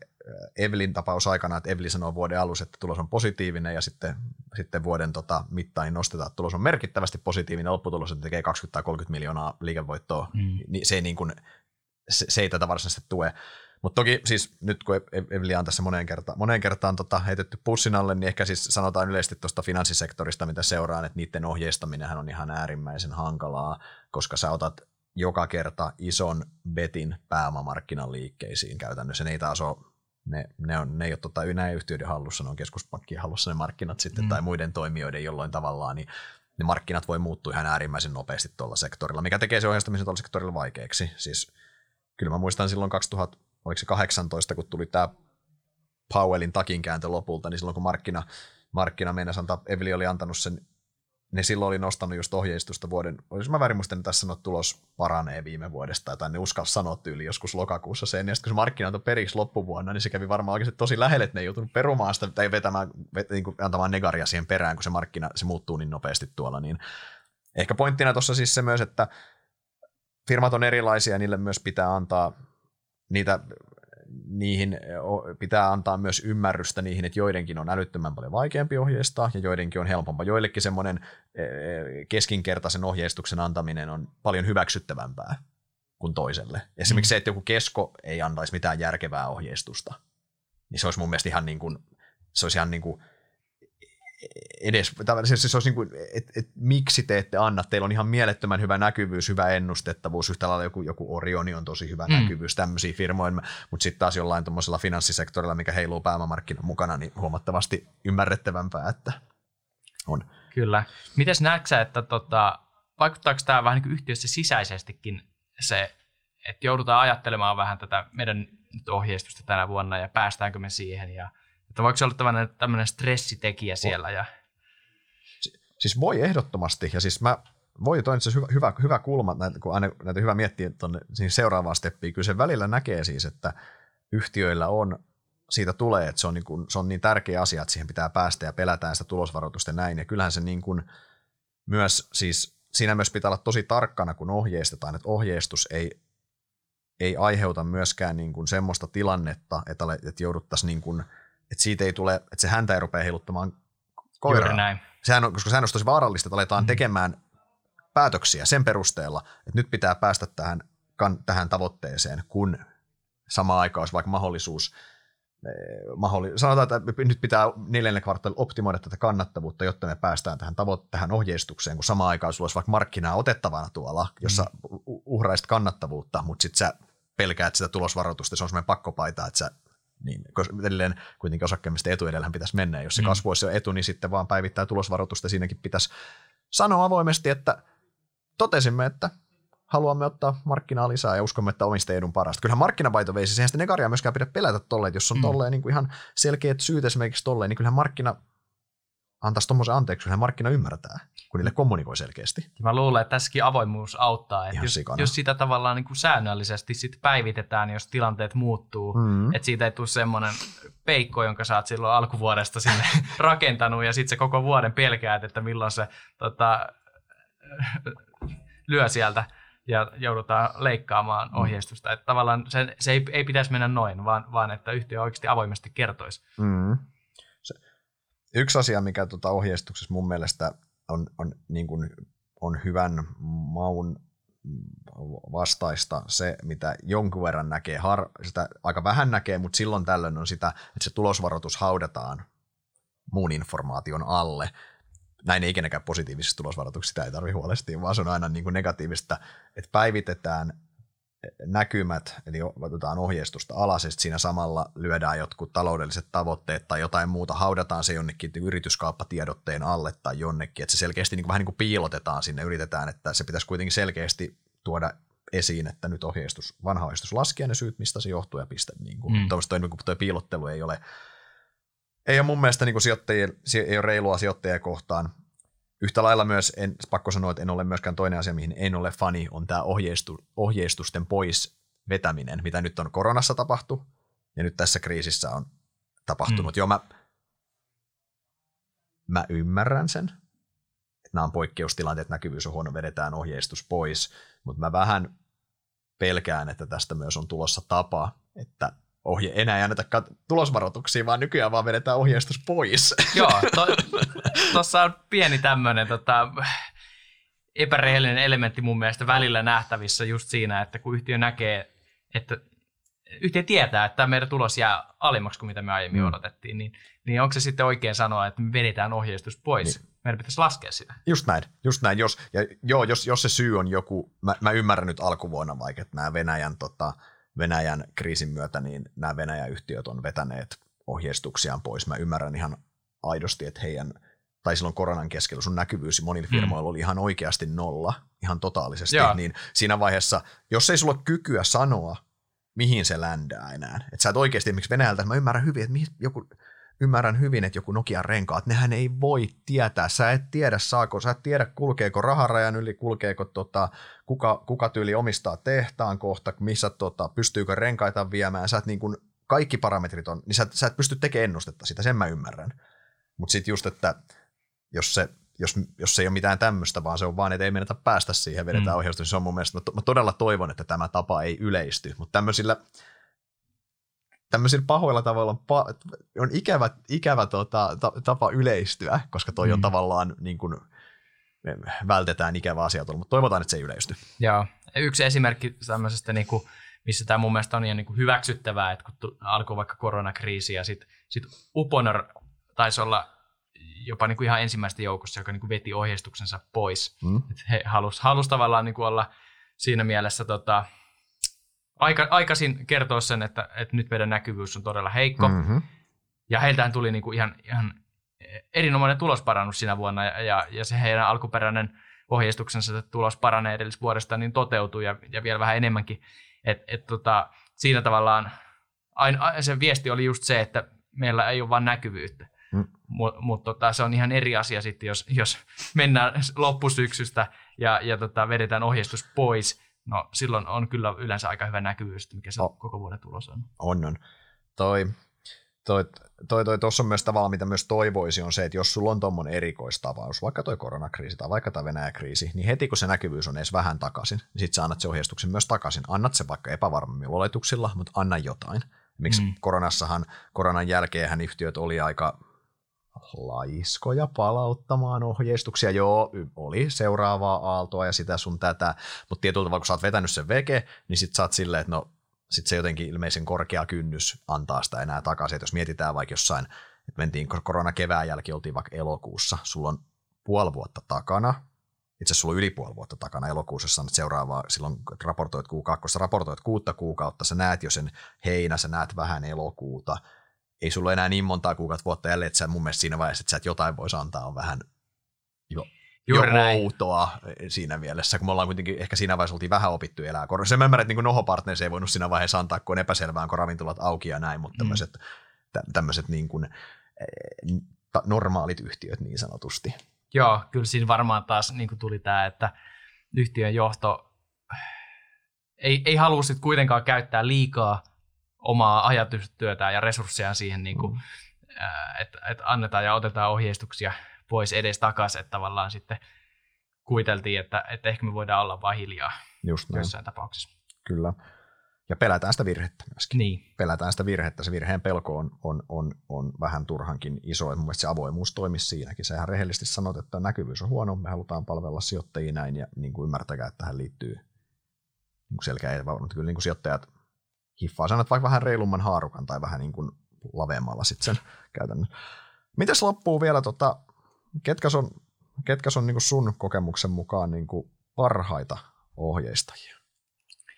Evelin tapaus aikana, että Eveli sanoo vuoden alussa, että tulos on positiivinen ja sitten, sitten vuoden tota, mittain nostetaan, että tulos on merkittävästi positiivinen, lopputulos tekee 20 tai 30 miljoonaa liikevoittoa, mm. niin se, ei niin kuin, se, se ei tätä varsinaisesti tue. Mutta toki siis nyt kun Eveli on tässä moneen kertaan, moneen kertaan tota, heitetty pussin alle, niin ehkä siis sanotaan yleisesti tuosta finanssisektorista, mitä seuraan, että niiden ohjeistaminen on ihan äärimmäisen hankalaa, koska sä otat joka kerta ison betin pääomamarkkinan liikkeisiin käytännössä. Ne ei taas ole, ne, ne, on, ne ei ole tota, näin yhtiöiden hallussa, ne on keskuspankkien hallussa ne markkinat sitten mm. tai muiden toimijoiden jolloin tavallaan, niin ne markkinat voi muuttua ihan äärimmäisen nopeasti tuolla sektorilla, mikä tekee se ohjeistamisen tuolla sektorilla vaikeaksi. Siis kyllä mä muistan silloin 2000 oliko se 18, kun tuli tämä Powellin takinkääntö lopulta, niin silloin kun markkina, markkina meinasi antaa, Eveli oli antanut sen, ne silloin oli nostanut just ohjeistusta vuoden, olisi mä väärin muistan, tässä sanoo, tulos paranee viime vuodesta, tai ne uskalsi sanoa tyyli joskus lokakuussa sen, ja sitten kun se markkina antoi periksi loppuvuonna, niin se kävi varmaan oikeasti tosi lähelle, että ne ei joutunut perumaan sitä, tai vetämään, vet, niin kuin antamaan negaria siihen perään, kun se markkina, se muuttuu niin nopeasti tuolla, niin ehkä pointtina tuossa siis se myös, että firmat on erilaisia, ja niille myös pitää antaa niitä niihin pitää antaa myös ymmärrystä niihin, että joidenkin on älyttömän paljon vaikeampi ohjeistaa ja joidenkin on helpompaa. Joillekin semmoinen keskinkertaisen ohjeistuksen antaminen on paljon hyväksyttävämpää kuin toiselle. Esimerkiksi mm. se, että joku kesko ei antaisi mitään järkevää ohjeistusta, niin se olisi mun mielestä ihan niin kuin, se olisi ihan niin kuin edes, se, se olisi niin kuin, että et, miksi te ette anna, teillä on ihan mielettömän hyvä näkyvyys, hyvä ennustettavuus, yhtä lailla joku, joku Orioni on tosi hyvä mm. näkyvyys tämmöisiä firmoja, mutta sitten taas jollain tuommoisella finanssisektorilla, mikä heiluu pääomamarkkinan mukana, niin huomattavasti ymmärrettävämpää, että on. Kyllä. Miten näetkö että tota, vaikuttaako tämä vähän niin yhtiössä sisäisestikin se, että joudutaan ajattelemaan vähän tätä meidän ohjeistusta tänä vuonna ja päästäänkö me siihen ja että voiko se olla tämmöinen, tämmöinen stressitekijä siellä? Ja... Siis voi ehdottomasti, ja siis mä voi toi hyvä, hyvä, hyvä kulma, näitä, kun aina näitä hyvä miettiä tuonne seuraavaan steppiin, kyllä se välillä näkee siis, että yhtiöillä on, siitä tulee, että se on, niin kuin, se on niin tärkeä asia, että siihen pitää päästä ja pelätään sitä tulosvaroitusta ja näin, ja kyllähän se niin kuin myös siis, siinä myös pitää olla tosi tarkkana, kun ohjeistetaan, että ohjeistus ei, ei aiheuta myöskään niin kuin semmoista tilannetta, että, että jouduttaisiin niin kuin – että siitä ei tule, että se häntä ei rupea heiluttamaan koiraa. Juuri näin. Sehän on, koska sehän on tosi vaarallista, että aletaan mm. tekemään päätöksiä sen perusteella, että nyt pitää päästä tähän, kan, tähän tavoitteeseen, kun samaan aikaan olisi vaikka mahdollisuus eh, mahdolli, sanotaan, että nyt pitää neljännen kvartaalilla optimoida tätä kannattavuutta, jotta me päästään tähän, tavo- tähän ohjeistukseen, kun samaan aikaan sulla olisi vaikka markkinaa otettavana tuolla, jossa mm. uhraisit kannattavuutta, mutta sitten sä pelkäät sitä tulosvaroitusta, se on semmoinen pakkopaita, että sä niin edelleen kuitenkin osakkeemmista etu edellähän pitäisi mennä. Jos se mm. kasvu olisi jo etu, niin sitten vaan päivittää tulosvaroitusta. Siinäkin pitäisi sanoa avoimesti, että totesimme, että haluamme ottaa markkinaa lisää ja uskomme, että omista edun parasta. Kyllähän markkinapaito veisi, siihen sitten negaria myöskään pidä pelätä tolleen, jos on mm. tolleen niin kuin ihan selkeät syyt esimerkiksi tolleen, niin kyllähän markkina antaisi tuommoisen anteeksi, kyllähän markkina ymmärtää kun niille kommunikoi selkeästi. Mä luulen, että tässäkin avoimuus auttaa. Että jos, jos sitä tavallaan niin kuin säännöllisesti sit päivitetään, jos tilanteet muuttuu, mm. että siitä ei tule semmoinen peikko, jonka sä oot silloin alkuvuodesta sinne rakentanut, ja sitten se koko vuoden pelkäät, että milloin se tota, lyö sieltä ja joudutaan leikkaamaan mm. ohjeistusta. Että tavallaan se, se ei, ei pitäisi mennä noin, vaan, vaan että yhtiö oikeasti avoimesti kertoisi. Mm. Yksi asia, mikä tuota ohjeistuksessa mun mielestä on, on, niin kuin, on hyvän maun vastaista se, mitä jonkun verran näkee, har, sitä aika vähän näkee, mutta silloin tällöin on sitä, että se tulosvaroitus haudataan muun informaation alle. Näin ei ikinäkään positiivisessa tulosvaroituksessa, sitä ei tarvitse huolestia, vaan se on aina niin kuin negatiivista, että päivitetään näkymät, eli otetaan ohjeistusta alas, ja siinä samalla lyödään jotkut taloudelliset tavoitteet tai jotain muuta, haudataan se jonnekin yrityskauppatiedotteen alle tai jonnekin, että se selkeästi niin kuin, vähän niin kuin piilotetaan sinne, yritetään, että se pitäisi kuitenkin selkeästi tuoda esiin, että nyt ohjeistus, vanha ohjeistus laskee ne syyt, mistä se johtuu ja piste. Niin kuin, mm. Tuo, niin kuin tuo piilottelu ei ole, ei ole mun mielestä niin kuin sijoittajien, ei ole reilua sijoittajia kohtaan. Yhtä lailla myös, en, pakko sanoa, että en ole myöskään toinen asia, mihin en ole fani, on tämä ohjeistu, ohjeistusten pois vetäminen, mitä nyt on koronassa tapahtu ja nyt tässä kriisissä on tapahtunut. Mm. Joo, mä, mä ymmärrän sen, että nämä on poikkeustilanteet, näkyvyys on huono, vedetään ohjeistus pois, mutta mä vähän pelkään, että tästä myös on tulossa tapa, että ohje enää ei anneta kat- tulosvaroituksia, vaan nykyään vaan vedetään ohjeistus pois. Joo, tuossa to, on pieni tämmöinen tota, epärehellinen elementti mun mielestä välillä nähtävissä just siinä, että kun yhtiö näkee, että yhtiö tietää, että meidän tulos jää alimmaksi kuin mitä me aiemmin mm. odotettiin, niin, niin onko se sitten oikein sanoa, että me vedetään ohjeistus pois? Niin. Meidän pitäisi laskea sitä. Just näin, just näin. Jos, ja joo, jos, jos se syy on joku, mä, mä ymmärrän nyt alkuvuonna vaikka, että nämä Venäjän tota, Venäjän kriisin myötä niin nämä Venäjän yhtiöt on vetäneet ohjeistuksiaan pois. Mä ymmärrän ihan aidosti, että heidän, tai silloin koronan keskellä sun näkyvyys monilla mm. firmoilla mm. oli ihan oikeasti nolla, ihan totaalisesti, Joo. niin siinä vaiheessa, jos ei sulla ole kykyä sanoa, mihin se ländää enää, että sä et oikeasti, miksi Venäjältä, mä ymmärrän hyvin, että mihin joku, ymmärrän hyvin, että joku Nokian renkaat, nehän ei voi tietää. Sä et tiedä, saako, sä et tiedä, kulkeeko raharajan yli, kulkeeko tota, kuka, kuka tyyli omistaa tehtaan kohta, missä tota, pystyykö renkaita viemään. Sä et niin kuin, kaikki parametrit on, niin sä, sä et pysty tekemään ennustetta sitä, sen mä ymmärrän. Mutta sitten just, että jos se, jos, jos se ei ole mitään tämmöistä, vaan se on vaan, että ei menetä päästä siihen, vedetään mm. ohjausta, niin se on mun mielestä, mä, to, mä todella toivon, että tämä tapa ei yleisty, mutta tämmöisillä, tämmöisillä pahoilla tavoilla on, pa- on ikävä, ikävä tota, ta- tapa yleistyä, koska toi mm. on tavallaan niin kuin, vältetään ikävä asia tuolla, mutta toivotaan, että se ei yleisty. Joo. Yksi esimerkki tämmöisestä, niin kuin, missä tämä mun mielestä on ihan niin kuin hyväksyttävää, että kun alkoi vaikka koronakriisi ja sitten sit Uponor taisi olla jopa niin kuin ihan ensimmäistä joukossa, joka niin kuin veti ohjeistuksensa pois. Mm. Et he halusivat halus tavallaan niin kuin olla siinä mielessä tota, aika, aikaisin kertoa sen, että, että nyt meidän näkyvyys on todella heikko. Mm-hmm. Ja heiltähän tuli niin kuin ihan, ihan erinomainen tulosparannus siinä vuonna, ja, ja, ja se heidän alkuperäinen ohjeistuksensa, että tulos paranee edellisvuodesta, niin toteutui ja, ja vielä vähän enemmänkin. Et, et tota, siinä tavallaan aina, se viesti oli just se, että meillä ei ole vain näkyvyyttä. Mm. Mutta mut, tota, se on ihan eri asia sitten, jos, jos mennään loppusyksystä ja, ja tota, vedetään ohjeistus pois, no silloin on kyllä yleensä aika hyvä näkyvyys, mikä se oh. koko vuoden tulos on. On, on. Toi, toi, toi, toi, tuossa on myös tavalla, mitä myös toivoisi, on se, että jos sulla on tuommoinen erikoistavaus, vaikka toi koronakriisi tai vaikka tämä Venäjä-kriisi, niin heti kun se näkyvyys on edes vähän takaisin, niin sitten sä annat se ohjeistuksen myös takaisin. Annat se vaikka epävarmemmilla oletuksilla, mutta anna jotain. Miksi mm. koronassahan, koronan jälkeen yhtiöt oli aika laiskoja palauttamaan ohjeistuksia. Joo, oli seuraavaa aaltoa ja sitä sun tätä, mutta tietyllä tavalla, kun sä oot vetänyt sen veke, niin sit sä oot silleen, että no sit se jotenkin ilmeisen korkea kynnys antaa sitä enää takaisin. Et jos mietitään vaikka jossain, että mentiin korona kevään jälkeen, oltiin vaikka elokuussa, sulla on puoli vuotta takana, itse asiassa sulla on yli puoli vuotta takana elokuussa, jos seuraavaa, silloin raportoit kuukausi, raportoit kuutta kuukautta, sä näet jo sen heinä, sä näet vähän elokuuta, ei sulla enää niin montaa kuukautta vuotta jäljellä, että sä mun mielestä siinä vaiheessa, että sä et jotain voisi antaa, on vähän jo, jo outoa siinä mielessä, kun me ollaan kuitenkin ehkä siinä vaiheessa oltiin vähän opittu elää. Se mä ymmärrän, että niin Noho-partnerissa ei voinut siinä vaiheessa antaa, kun on epäselvää, kun ravintolat auki ja näin, mutta tämmöiset, mm. tämmöiset niin kuin, eh, normaalit yhtiöt niin sanotusti. Joo, kyllä siinä varmaan taas niin kuin tuli tämä, että yhtiön johto ei, ei halua sitten kuitenkaan käyttää liikaa omaa ajatustyötään ja resursseja siihen, niin kuin, mm. että, että annetaan ja otetaan ohjeistuksia pois edes takaisin, että tavallaan sitten kuiteltiin, että, että ehkä me voidaan olla vain hiljaa Just näin. jossain tapauksessa. Kyllä. Ja pelätään sitä virhettä myöskin. Niin. Pelätään sitä virhettä. Se virheen pelko on, on, on, on vähän turhankin iso. Mun se avoimuus toimisi siinäkin. Sehän rehellisesti sanot, että näkyvyys on huono, me halutaan palvella sijoittajia näin, ja niin kuin ymmärtäkää, että tähän liittyy niin selkeä ei mutta kyllä niin kuin sijoittajat hiffaa että vaikka vähän reilumman haarukan tai vähän niin kuin laveammalla sitten sen käytännön. Mites loppuu vielä, tota, ketkä on, ketkä on niin kuin sun kokemuksen mukaan niin kuin parhaita ohjeistajia?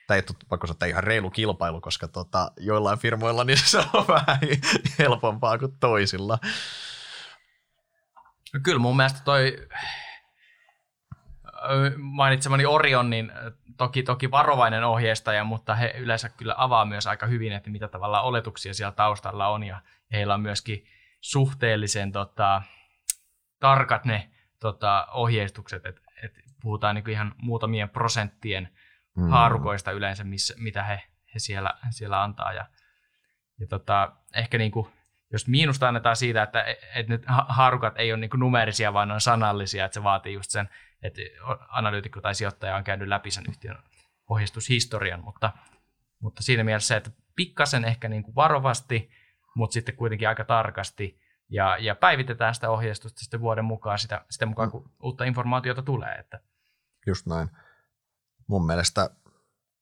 Tämä ei pakko sanoa, ihan reilu kilpailu, koska tota, joillain firmoilla niin se on vähän helpompaa kuin toisilla. No kyllä mun mielestä toi mainitsemani Orion, niin toki, toki varovainen ohjeistaja, mutta he yleensä kyllä avaa myös aika hyvin, että mitä tavalla oletuksia siellä taustalla on, ja heillä on myöskin suhteellisen tota, tarkat ne tota, ohjeistukset, että et puhutaan niin ihan muutamien prosenttien mm. haarukoista yleensä, missä, mitä he, he siellä, siellä antaa, ja, ja tota, ehkä niin kuin jos miinusta annetaan siitä, että, että nyt haarukat ei ole niin numeerisia, vaan ne on sanallisia, että se vaatii just sen, että analyytikko tai sijoittaja on käynyt läpi sen yhtiön ohjeistushistorian, mutta, mutta siinä mielessä, että pikkasen ehkä niin kuin varovasti, mutta sitten kuitenkin aika tarkasti, ja, ja päivitetään sitä ohjeistusta sitten vuoden mukaan sitä, sitä mukaan, kun uutta informaatiota tulee. Että. Just näin. Mun mielestä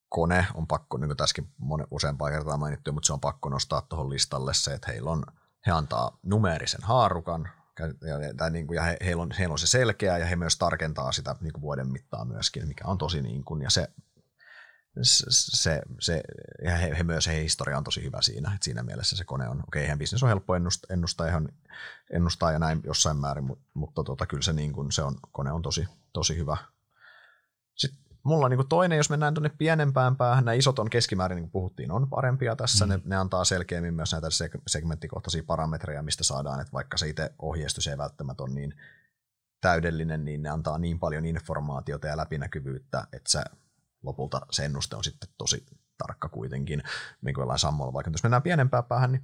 kone on pakko, niin kuin tässäkin monen, useampaan kertaan mainittu, mutta se on pakko nostaa tuohon listalle se, että heillä on, he antaa numeerisen haarukan, ja, tai niin kuin, ja he, heillä, on, heillä on se selkeä, ja he myös tarkentaa sitä niin kuin vuoden mittaan myöskin, mikä on tosi niin kuin, ja se, se, se ja he, he myös, he historia on tosi hyvä siinä, että siinä mielessä se kone on, okei, okay, bisnes on helppo ennustaa, ennustaa, ihan, ennustaa ja näin jossain määrin, mutta, mutta tota, kyllä se, niin kuin, se on, kone on tosi, tosi hyvä. Mulla on niin toinen, jos mennään tuonne pienempään päähän, nämä isot on keskimäärin, niin kuin puhuttiin, on parempia tässä. Mm. Ne, ne antaa selkeämmin myös näitä segmenttikohtaisia parametreja, mistä saadaan, että vaikka se itse ohjeistus ei välttämättä ole niin täydellinen, niin ne antaa niin paljon informaatiota ja läpinäkyvyyttä, että se, lopulta se ennuste on sitten tosi tarkka kuitenkin, niin kuin jollain sammolla. Vaikka jos mennään pienempään päähän, niin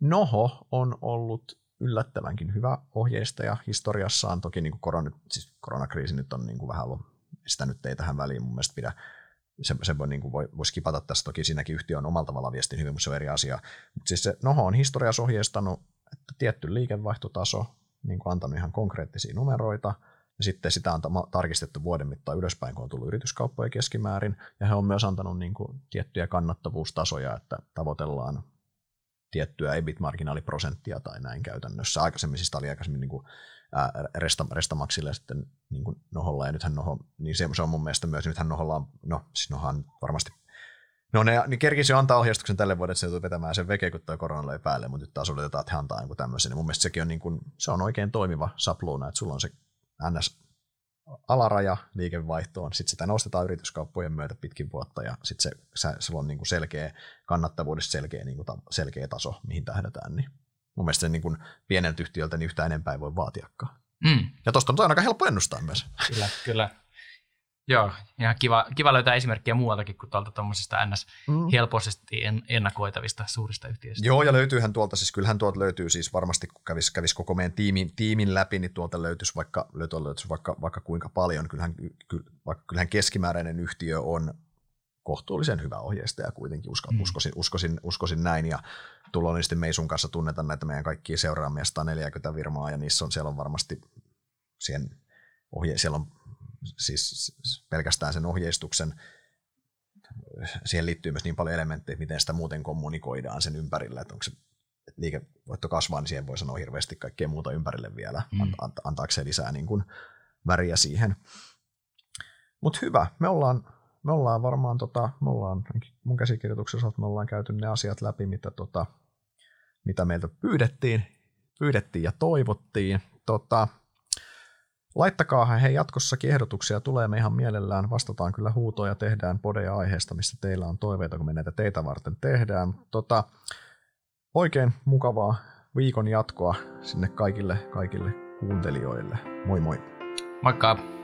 Noho on ollut yllättävänkin hyvä ohjeistaja historiassaan. Toki niin kuin korona, siis koronakriisi nyt on niin kuin vähän ollut sitä nyt ei tähän väliin mun mielestä pidä se, se voi, niin kuin voi, voisi kipata tässä toki siinäkin yhtiö on omalla tavalla viestin hyvin, mutta se on eri asia. Mutta siis se Noho on historiassa ohjeistanut, että tietty liikevaihtotaso, niin kuin antanut ihan konkreettisia numeroita, ja sitten sitä on tarkistettu vuoden mittaan ylöspäin, kun on tullut yrityskauppoja keskimäärin, ja he on myös antanut niin kuin tiettyjä kannattavuustasoja, että tavoitellaan tiettyä EBIT-marginaaliprosenttia tai näin käytännössä. Aikaisemmin siis oli aikaisemmin niin kuin Resta, Restamaxille sitten niin kuin Noholla, ja nythän Noho, niin se, se on mun mielestä myös, nythän Noholla on, no siis Nohan varmasti No ne niin kerkisi jo antaa ohjeistuksen tälle vuodelle, että se joutuu vetämään sen veke, kun tuo korona löi päälle, mutta nyt taas odotetaan, että he antaa jonkun tämmöisen. Niin mun mielestä sekin on, niin kuin, se on oikein toimiva sapluuna, että sulla on se NS alaraja liikevaihtoon, sitten sitä nostetaan yrityskauppojen myötä pitkin vuotta ja sitten se, se, on niin kuin selkeä kannattavuudesta selkeä, niin kuin selkeä taso, mihin tähdätään. Niin mun mielestä se niin kuin pieneltä yhtiöltä niin yhtä enempää ei voi vaatiakaan. Mm. Ja tuosta on aika helppo ennustaa myös. Kyllä, kyllä. Joo, ihan kiva, kiva löytää esimerkkejä muualtakin kuin tuolta tuommoisista ns. Mm. helposti ennakoitavista suurista yhtiöistä. Joo, ja löytyyhän tuolta, siis kyllähän tuolta löytyy siis varmasti, kun kävisi, kävis koko meidän tiimin, tiimin läpi, niin tuolta löytyisi vaikka, löytyisi vaikka, vaikka kuinka paljon. Kyllähän, ky, kyllähän keskimääräinen yhtiö on kohtuullisen hyvä ohjeistaja kuitenkin, usko, mm. uskoisin, uskoisin, uskoisin näin, ja tulollisesti Meisun kanssa tunnetaan näitä meidän kaikkia seuraamia 140 firmaa, ja niissä on, siellä on varmasti siihen ohje, siellä on siis pelkästään sen ohjeistuksen, siihen liittyy myös niin paljon elementtejä, miten sitä muuten kommunikoidaan sen ympärillä, että onko se että liikevoitto kasvaa, niin siihen voi sanoa hirveästi kaikkea muuta ympärille vielä, mm. anta, antaako se lisää niin kuin väriä siihen. Mutta hyvä, me ollaan, me ollaan varmaan, tota, me ollaan, mun käsikirjoituksessa me ollaan käyty ne asiat läpi, mitä, tota, mitä meiltä pyydettiin, pyydettiin ja toivottiin. Tota, Laittakaa he jatkossakin ehdotuksia, tulee me ihan mielellään, vastataan kyllä huutoja, tehdään podeja aiheesta, mistä teillä on toiveita, kun me näitä teitä varten tehdään. Tota, oikein mukavaa viikon jatkoa sinne kaikille, kaikille kuuntelijoille. Moi moi! Moikka!